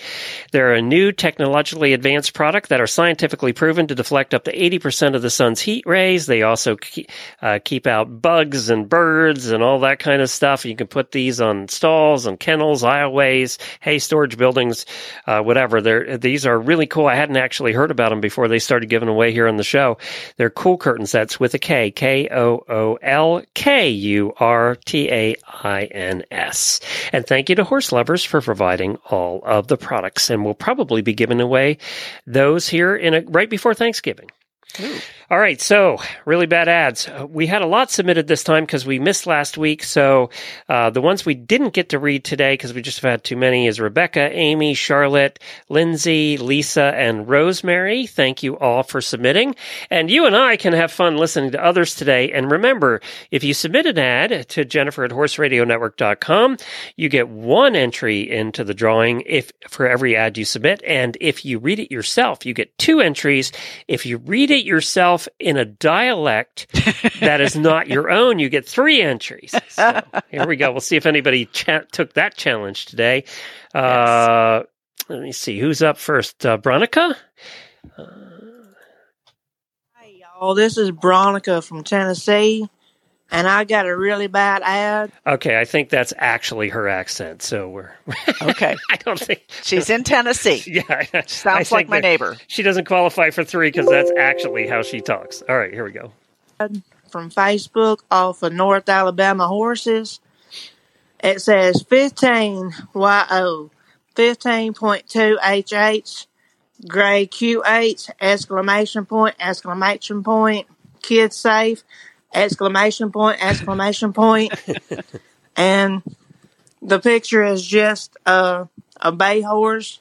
They're a new technologically advanced product that are scientifically proven to deflect up to 80% of the sun's heat rays. They also keep, uh, keep out bugs and birds and all that kind of stuff. You can put these on stalls, on kennels, aisleways, hay storage buildings, uh, whatever. They're, these are really cool. I hadn't actually heard about them before they started giving away here on the show. They're cool curtain sets with a K, K O O L K U R T A I N S. And thank you to Horse Lovers for providing all of the products. And we'll probably be giving away those here in a, right before Thanksgiving. All right, so really bad ads. We had a lot submitted this time because we missed last week. So uh, the ones we didn't get to read today because we just had too many is Rebecca, Amy, Charlotte, Lindsay, Lisa, and Rosemary. Thank you all for submitting. And you and I can have fun listening to others today. And remember, if you submit an ad to Jennifer at horseradionetwork.com, you get one entry into the drawing if for every ad you submit. And if you read it yourself, you get two entries. If you read it yourself in a dialect that is not your own, you get three entries. So here we go. We'll see if anybody cha- took that challenge today. Uh, Let me see who's up first. Uh, Bronica. Oh, this is Bronica from Tennessee, and I got a really bad ad. Okay, I think that's actually her accent. So we're Okay. I don't think She's in Tennessee. Yeah, Sounds like my neighbor. She doesn't qualify for three because that's actually how she talks. All right, here we go. from Facebook off of North Alabama horses. It says 15 YO, 15.2 HH, gray QH, exclamation point, exclamation point, kid safe, exclamation point, exclamation point. and the picture is just a, a bay horse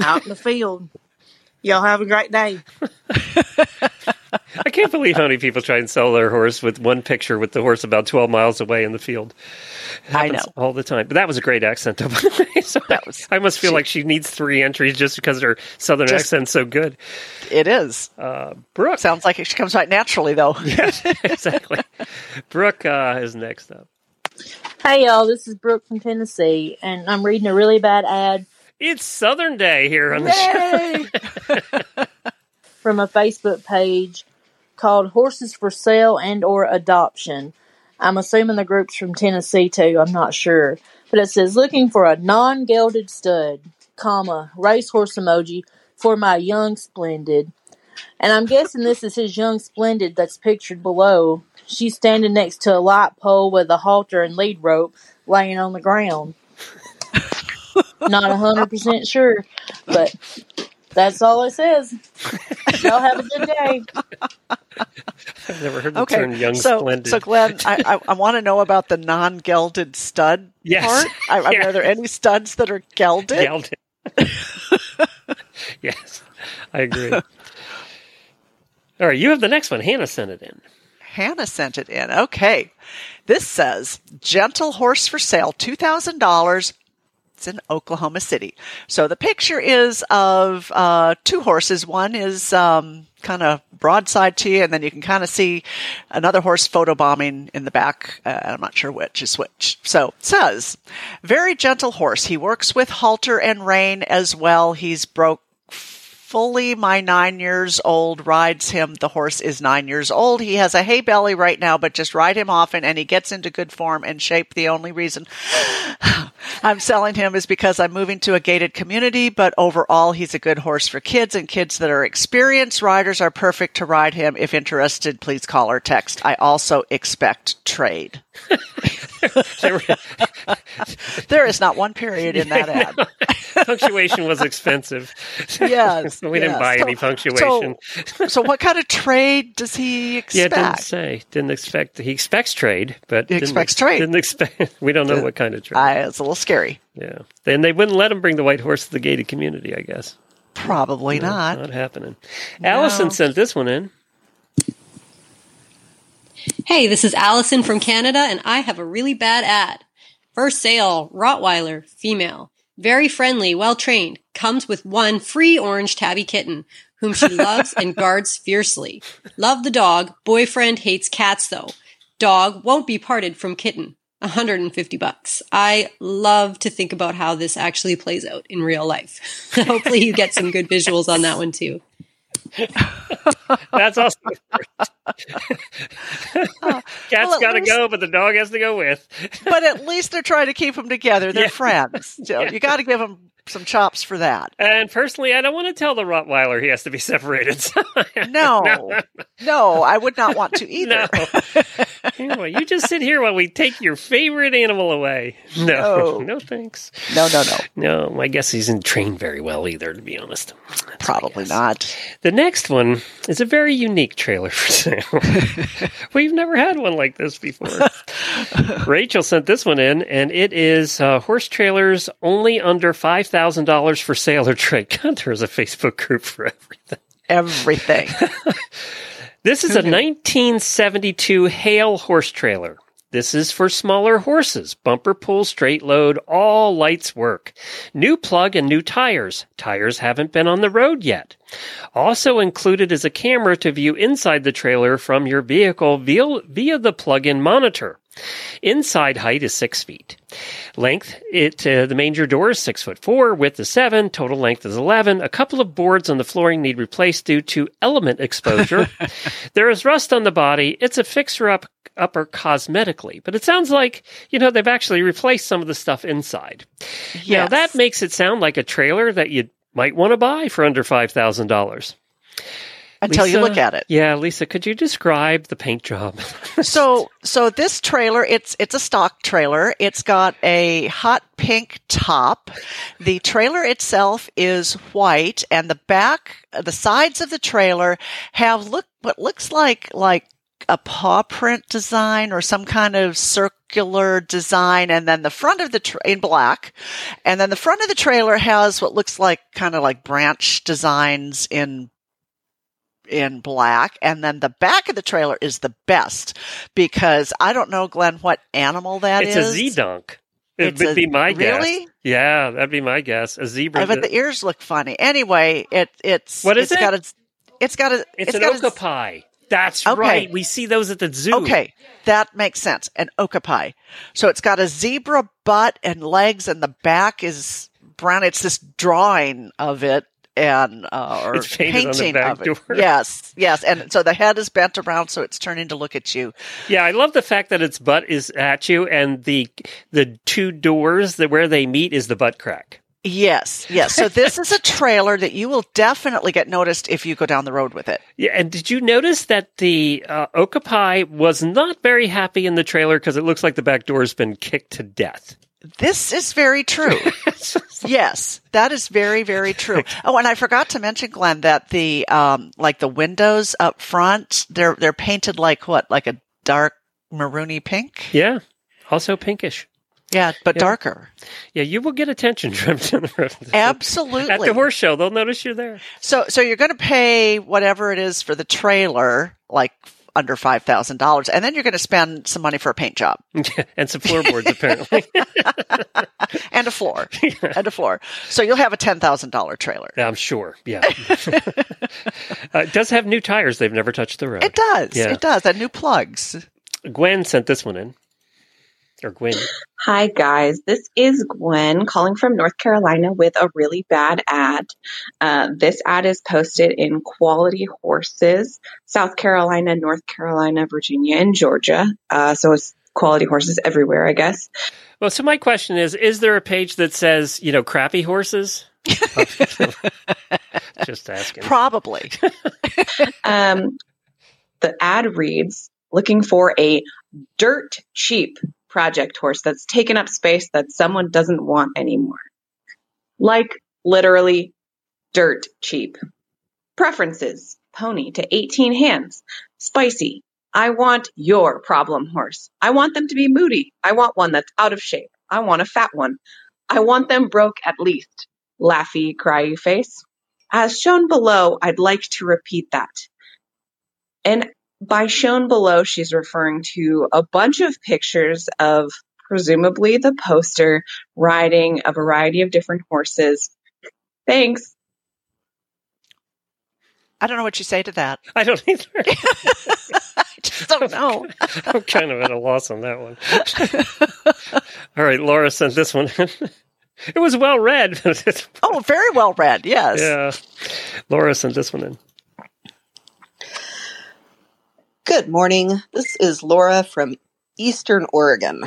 out in the field. Y'all have a great day. I can't believe how many people try and sell their horse with one picture with the horse about 12 miles away in the field. I know. all the time. But that was a great accent. so That was- I must feel like she needs three entries just because her southern Just- accent's so good. It is. Uh, Brooke. Sounds like it comes right naturally, though. yes, exactly. Brooke uh, is next up. Hey y'all, this is Brooke from Tennessee, and I'm reading a really bad ad It's Southern Day here on the show. From a Facebook page called Horses for Sale and or Adoption. I'm assuming the group's from Tennessee too, I'm not sure. But it says looking for a non-gelded stud, comma, racehorse emoji for my young splendid. And I'm guessing this is his young splendid that's pictured below. She's standing next to a light pole with a halter and lead rope laying on the ground. Not a hundred percent sure, but that's all it says. Y'all have a good day. I've never heard the Okay, term young so splendid. so Glenn, I, I, I want to know about the non-gelded stud Yes. part. I, I mean, Yeah. Are there any studs that are gelded? Gelded. yes, I agree. All right, you have the next one. Hannah sent it in. Hannah sent it in. Okay, this says gentle horse for sale, two thousand dollars. It's in Oklahoma City. So the picture is of uh, two horses. One is um, kind of broadside to you, and then you can kind of see another horse photobombing in the back. Uh, I'm not sure which is which. So it says, very gentle horse. He works with halter and rein as well. He's broke fully my nine years old rides him. The horse is nine years old. He has a hay belly right now, but just ride him often and he gets into good form and shape. The only reason I'm selling him is because I'm moving to a gated community, but overall he's a good horse for kids and kids that are experienced riders are perfect to ride him. If interested, please call or text. I also expect trade. there is not one period in that ad. Punctuation was expensive. Yes, we didn't buy So- any punctuation. So, so what kind of trade does he expect? yeah, expect? didn't say. Didn't expect. He expects trade, but He didn't expects trade. Didn't expect. We don't know what kind of trade. I, it's a little scary. yeah, and they wouldn't let him bring the white horse to the gated community. I guess Probably No, not. Not happening. Allison sent this one in. Hey, this is Allison from Canada, and I have a really bad ad. For sale, Rottweiler, female. Very friendly, well trained. Comes with one free orange tabby kitten, whom she loves and guards fiercely. Love the dog. Boyfriend hates cats though. Dog won't be parted from kitten. 150 bucks. I love to think about how this actually plays out in real life. Hopefully you get some good visuals on that one too. That's also. Oh, Cat's well, got to go, but the dog has to go with. But at least they're trying to keep them together. They're Yeah. friends. So Yeah. You got to give them some chops for that. And personally, I don't want to tell the Rottweiler he has to be separated. So- No, no, I would not want to either. Anyway, you just sit here while we take your favorite animal away. No, No. no, thanks. No, no, no. No, I guess he isn't trained very well either, to be honest. Probably not. The next one is a very unique trailer for sale. We've never had one like this before. Rachel sent this one in, and it is uh, horse trailers only under five thousand dollars for sale or trade. God, there's a Facebook group for everything. Everything. This is a 1972 Hale horse trailer. This is for smaller horses. Bumper pull, straight load, all lights work. New plug and new tires. Tires haven't been on the road yet. Also included is a camera to view inside the trailer from your vehicle via, via the plug-in monitor. Inside height is six feet. Length, it uh, the manger door is six foot four. Width is seven. Total length is eleven. A couple of boards on the flooring need replaced due to element exposure. there is rust on the body. It's a fixer up upper cosmetically, but it sounds like you know they've actually replaced some of the stuff inside. Now Yes. that makes it sound like a trailer that you might want to buy for under five thousand dollars. Until you look at it. Yeah, Lisa, could you describe the paint job? so so this trailer it's it's a stock trailer it's got a hot pink top the trailer itself is white and the back the sides of the trailer have look what looks like like a paw print design or some kind of circular design and then the front of the tra- in black and then the front of the trailer has what looks like kind of like branch designs in in black and then the back of the trailer is the best because I don't know Glenn what animal that it's is. a Z dunk. It It's would be my guess. really? Yeah, that'd be my guess. A zebra. I bet the ears look funny. Anyway, it it's What is it's it? got a it's got a it's, an okapi. That's Okay. right. We see those at the zoo. Okay, that makes sense. An okapi. So it's got a zebra butt and legs, and the back is brown. It's this drawing of it and uh, or It's painted on the painting back of it. door. Yes, yes. And so the head is bent around, so it's turning to look at you. Yeah, I love the fact that its butt is at you, and the the two doors that where they meet is the butt crack. Yes, yes. So this is a trailer that you will definitely get noticed if you go down the road with it. Yeah, and did you notice that the uh, okapi was not very happy in the trailer because it looks like the back door's been kicked to death. This is very true. yes, that is very, very true. Oh, and I forgot to mention, Glenn, that the um, like the windows up front, they're they're painted like what, like a dark maroony pink. Yeah, also pinkish. Yeah, but Yeah. darker. Yeah, you will get attention the. Absolutely. At the horse show, they'll notice you're there. So, so you're going to pay whatever it is for the trailer, like under five thousand dollars, and then you're going to spend some money for a paint job and some floorboards, apparently. and a floor and a floor. So you'll have a ten thousand dollar trailer. Yeah, I'm sure. Yeah. uh, it does have new tires. They've never touched the road. It does. Yeah. It does. And new plugs. Gwen sent this one in. Or Gwen. Hi, guys. This is Gwen calling from North Carolina with a really bad ad. Uh, this ad is posted in Quality Horses, South Carolina, North Carolina, Virginia, and Georgia. Uh, so it's quality horses everywhere, I guess. Well, so my question is Is there a page that says, you know, crappy horses? Just asking. Probably. Um, the ad reads looking for a dirt cheap project horse that's taken up space that someone doesn't want anymore. Like literally dirt cheap. Preferences pony to 18 hands. Spicy. I want your problem horse. I want them to be moody. I want one that's out of shape. I want a fat one. I want them broke at least. Laughy, cryy face. As shown below, I'd like to repeat that. And by shown below, she's referring to a bunch of pictures of presumably the poster riding a variety of different horses. Thanks. I don't know what you say to that. I don't either. I just don't know. I'm kind of at a loss on that one. All right, Laura sent this one in. It was well read. oh, very well read. Yes. Yeah. Laura sent this one in. Good morning. This is Laura from Eastern Oregon.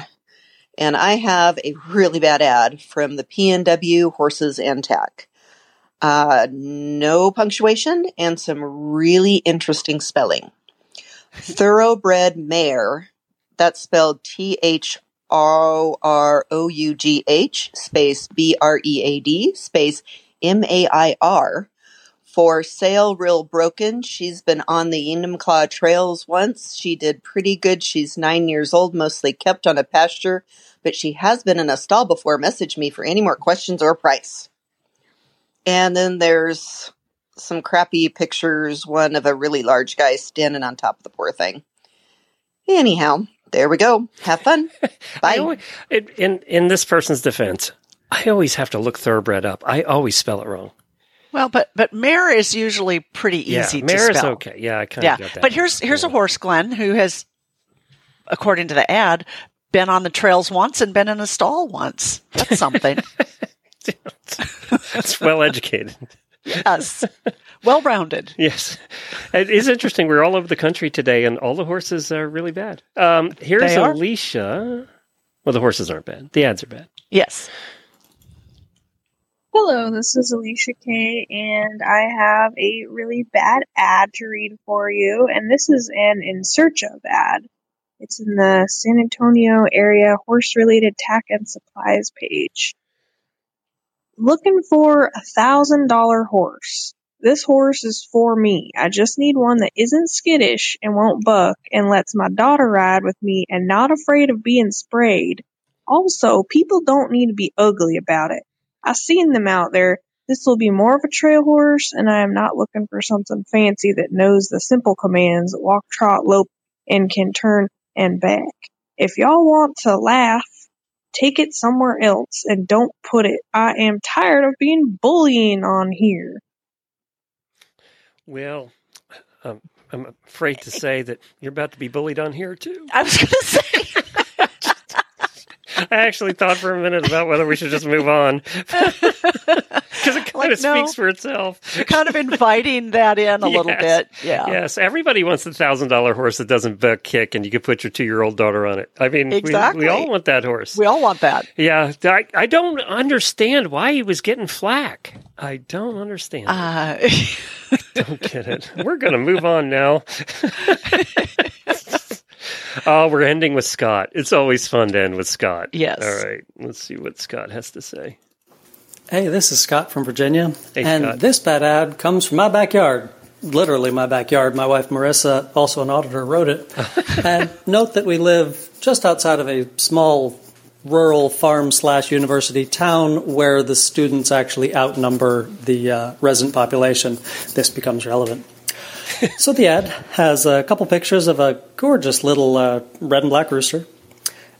And I have a really bad ad from the PNW Horses and Tack. Uh, no punctuation and some really interesting spelling. Thoroughbred mare, that's spelled T H O R O U G H space B R E A D space M A I R. For sale, real broken. She's been on the Enumclaw trails once. She did pretty good. She's nine years old, mostly kept on a pasture, but she has been in a stall before. Message me for any more questions or price. And then there's some crappy pictures, one of a really large guy standing on top of the poor thing. Anyhow, there we go. Have fun. Bye. Always, in, in in this person's defense, I always have to look thoroughbred up. I always spell it wrong. Well, but but mare is usually pretty Yeah, easy to mare is okay. Yeah, I kind yeah, of got that. but here's here's a horse, Glenn, who has, according to the ad, been on the trails once and been in a stall once. That's something. it's well educated. yes, well rounded. Yes, it is interesting. We're all over the country today, and all the horses are really bad. Um, here's. Alicia. Well, the horses aren't bad. The ads are bad. Yes. Hello, this is Alicia Kay, and I have a really bad ad to read for you. And this is an in search of ad. It's in the San Antonio area horse related tack and supplies page. Looking for a thousand dollar horse. This horse is for me. I just need one that isn't skittish and won't buck and lets my daughter ride with me and not afraid of being sprayed. Also, people don't need to be ugly about it. I've seen them out there. This will be more of a trail horse, and I am not looking for something fancy that knows the simple commands walk, trot, lope, and can turn and back. If y'all want to laugh, take it somewhere else and don't put it. I am tired of being bullying on here. Well, um, I'm afraid to say that you're about to be bullied on here too. I was going to say. I actually thought for a minute about whether we should just move on because it kind Like, of no. speaks for itself. You're kind of inviting that in a little bit. Yeah. Yes, everybody wants the thousand dollar horse that doesn't buck kick, and you can put your two year old daughter on it. I mean, Exactly. we, all want that horse. We all want that. Yeah, I, I don't understand why he was getting flack. I don't understand. Uh, don't get it. We're going to move on now. oh, we're ending with Scott. It's always fun to end with Scott. Yes. All right. Let's see what Scott has to say. Hey, this is Scott from Virginia. Hey, and Scott. this bad ad comes from my backyard. Literally my backyard. My wife Marissa, also an auditor, wrote it. and note that we live just outside of a small rural farm slash university town where the students actually outnumber the uh, resident population. This becomes relevant. so the ad has a couple pictures of a gorgeous little uh, red and black rooster,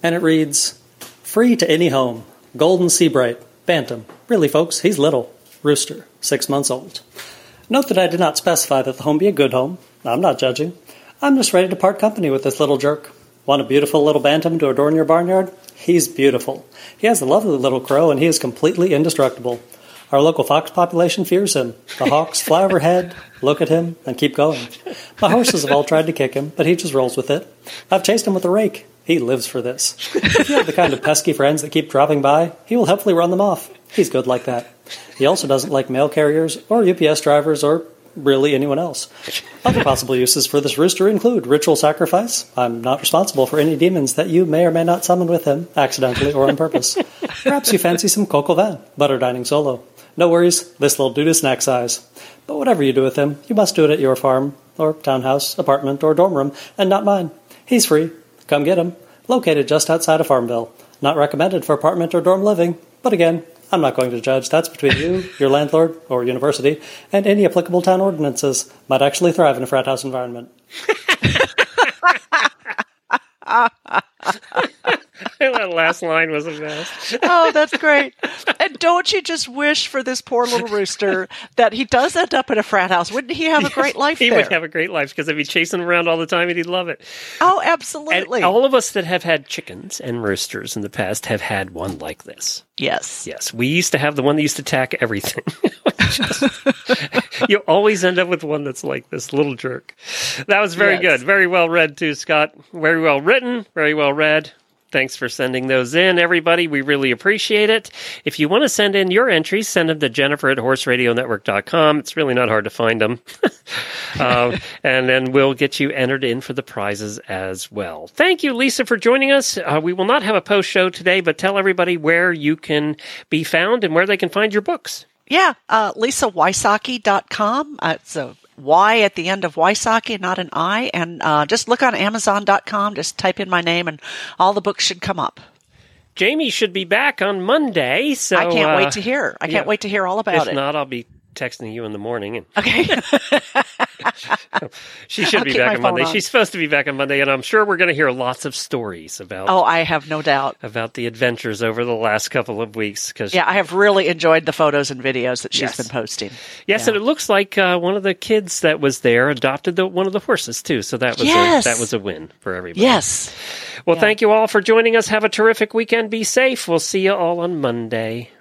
and it reads, "Free to any home, golden Sebright, bantam. Really, folks, he's little. Rooster, six months old." Note that I did not specify that the home be a good home. I'm not judging. I'm just ready to part company with this little jerk. Want a beautiful little bantam to adorn your barnyard? He's beautiful. He has a lovely little crow, and he is completely indestructible. Our local fox population fears him. The hawks fly overhead, look at him, and keep going. My horses have all tried to kick him, but he just rolls with it. I've chased him with a rake. He lives for this. If you have the kind of pesky friends that keep dropping by, he will helpfully run them off. He's good like that. He also doesn't like mail carriers or UPS drivers or really anyone else. Other possible uses for this rooster include ritual sacrifice. I'm not responsible for any demons that you may or may not summon with him, accidentally or on purpose. Perhaps you fancy some coq vin, butter dining solo. No worries, this little dude is snack size. But whatever you do with him, you must do it at your farm, or townhouse, apartment, or dorm room, and not mine. He's free. Come get him. Located just outside of Farmville. Not recommended for apartment or dorm living, but again, I'm not going to judge. That's between you, your landlord, or university, and any applicable town ordinances. Might actually thrive in a frat house environment. that last line was the best. oh, that's great. And don't you just wish for this poor little rooster that he does end up in a frat house? Wouldn't he have a great life he there? would have a great life because if he'd chase him around all the time, he'd love it. oh, And absolutely. all of us that have had chickens and roosters in the past have had one like this. yes. Yes, we used to have the one that used to attack everything. You always end up with one that's like this little jerk. That was very Yes. good. Very well read, too, Scott. Very well written. Very well read. Thanks for sending those in, everybody. We really appreciate it. If you want to send in your entries, send them to Jennifer at horseradionetwork.com. It's really not hard to find them. um, and then we'll get you entered in for the prizes as well. Thank you, Lisa, for joining us. Uh, we will not have a post show today, but tell everybody where you can be found and where they can find your books. Yeah, uh, LisaWysocki.com. Uh, it's a Y at the end of Wysocki, not an I. And uh, just look on Amazon.com. Just type in my name, and all the books should come up. Jamie should be back on Monday, so I can't uh, wait to hear. I can't yeah. wait to hear all about if it. If not, I'll be texting you in the morning. And Okay. she should I'll be back on Monday. on. She's supposed to be back on Monday, and I'm sure we're going to hear lots of stories about oh, I have no doubt. about the adventures over the last couple of weeks. Because Yeah, I have really enjoyed the photos and videos that she's Yes. been posting. Yes, and it looks like uh, one of the kids that was there adopted the, one of the horses too. So that was Yes. a, that was a win for everybody. Yes. Well, thank you all for joining us. Have a terrific weekend. Be safe. We'll see you all on Monday.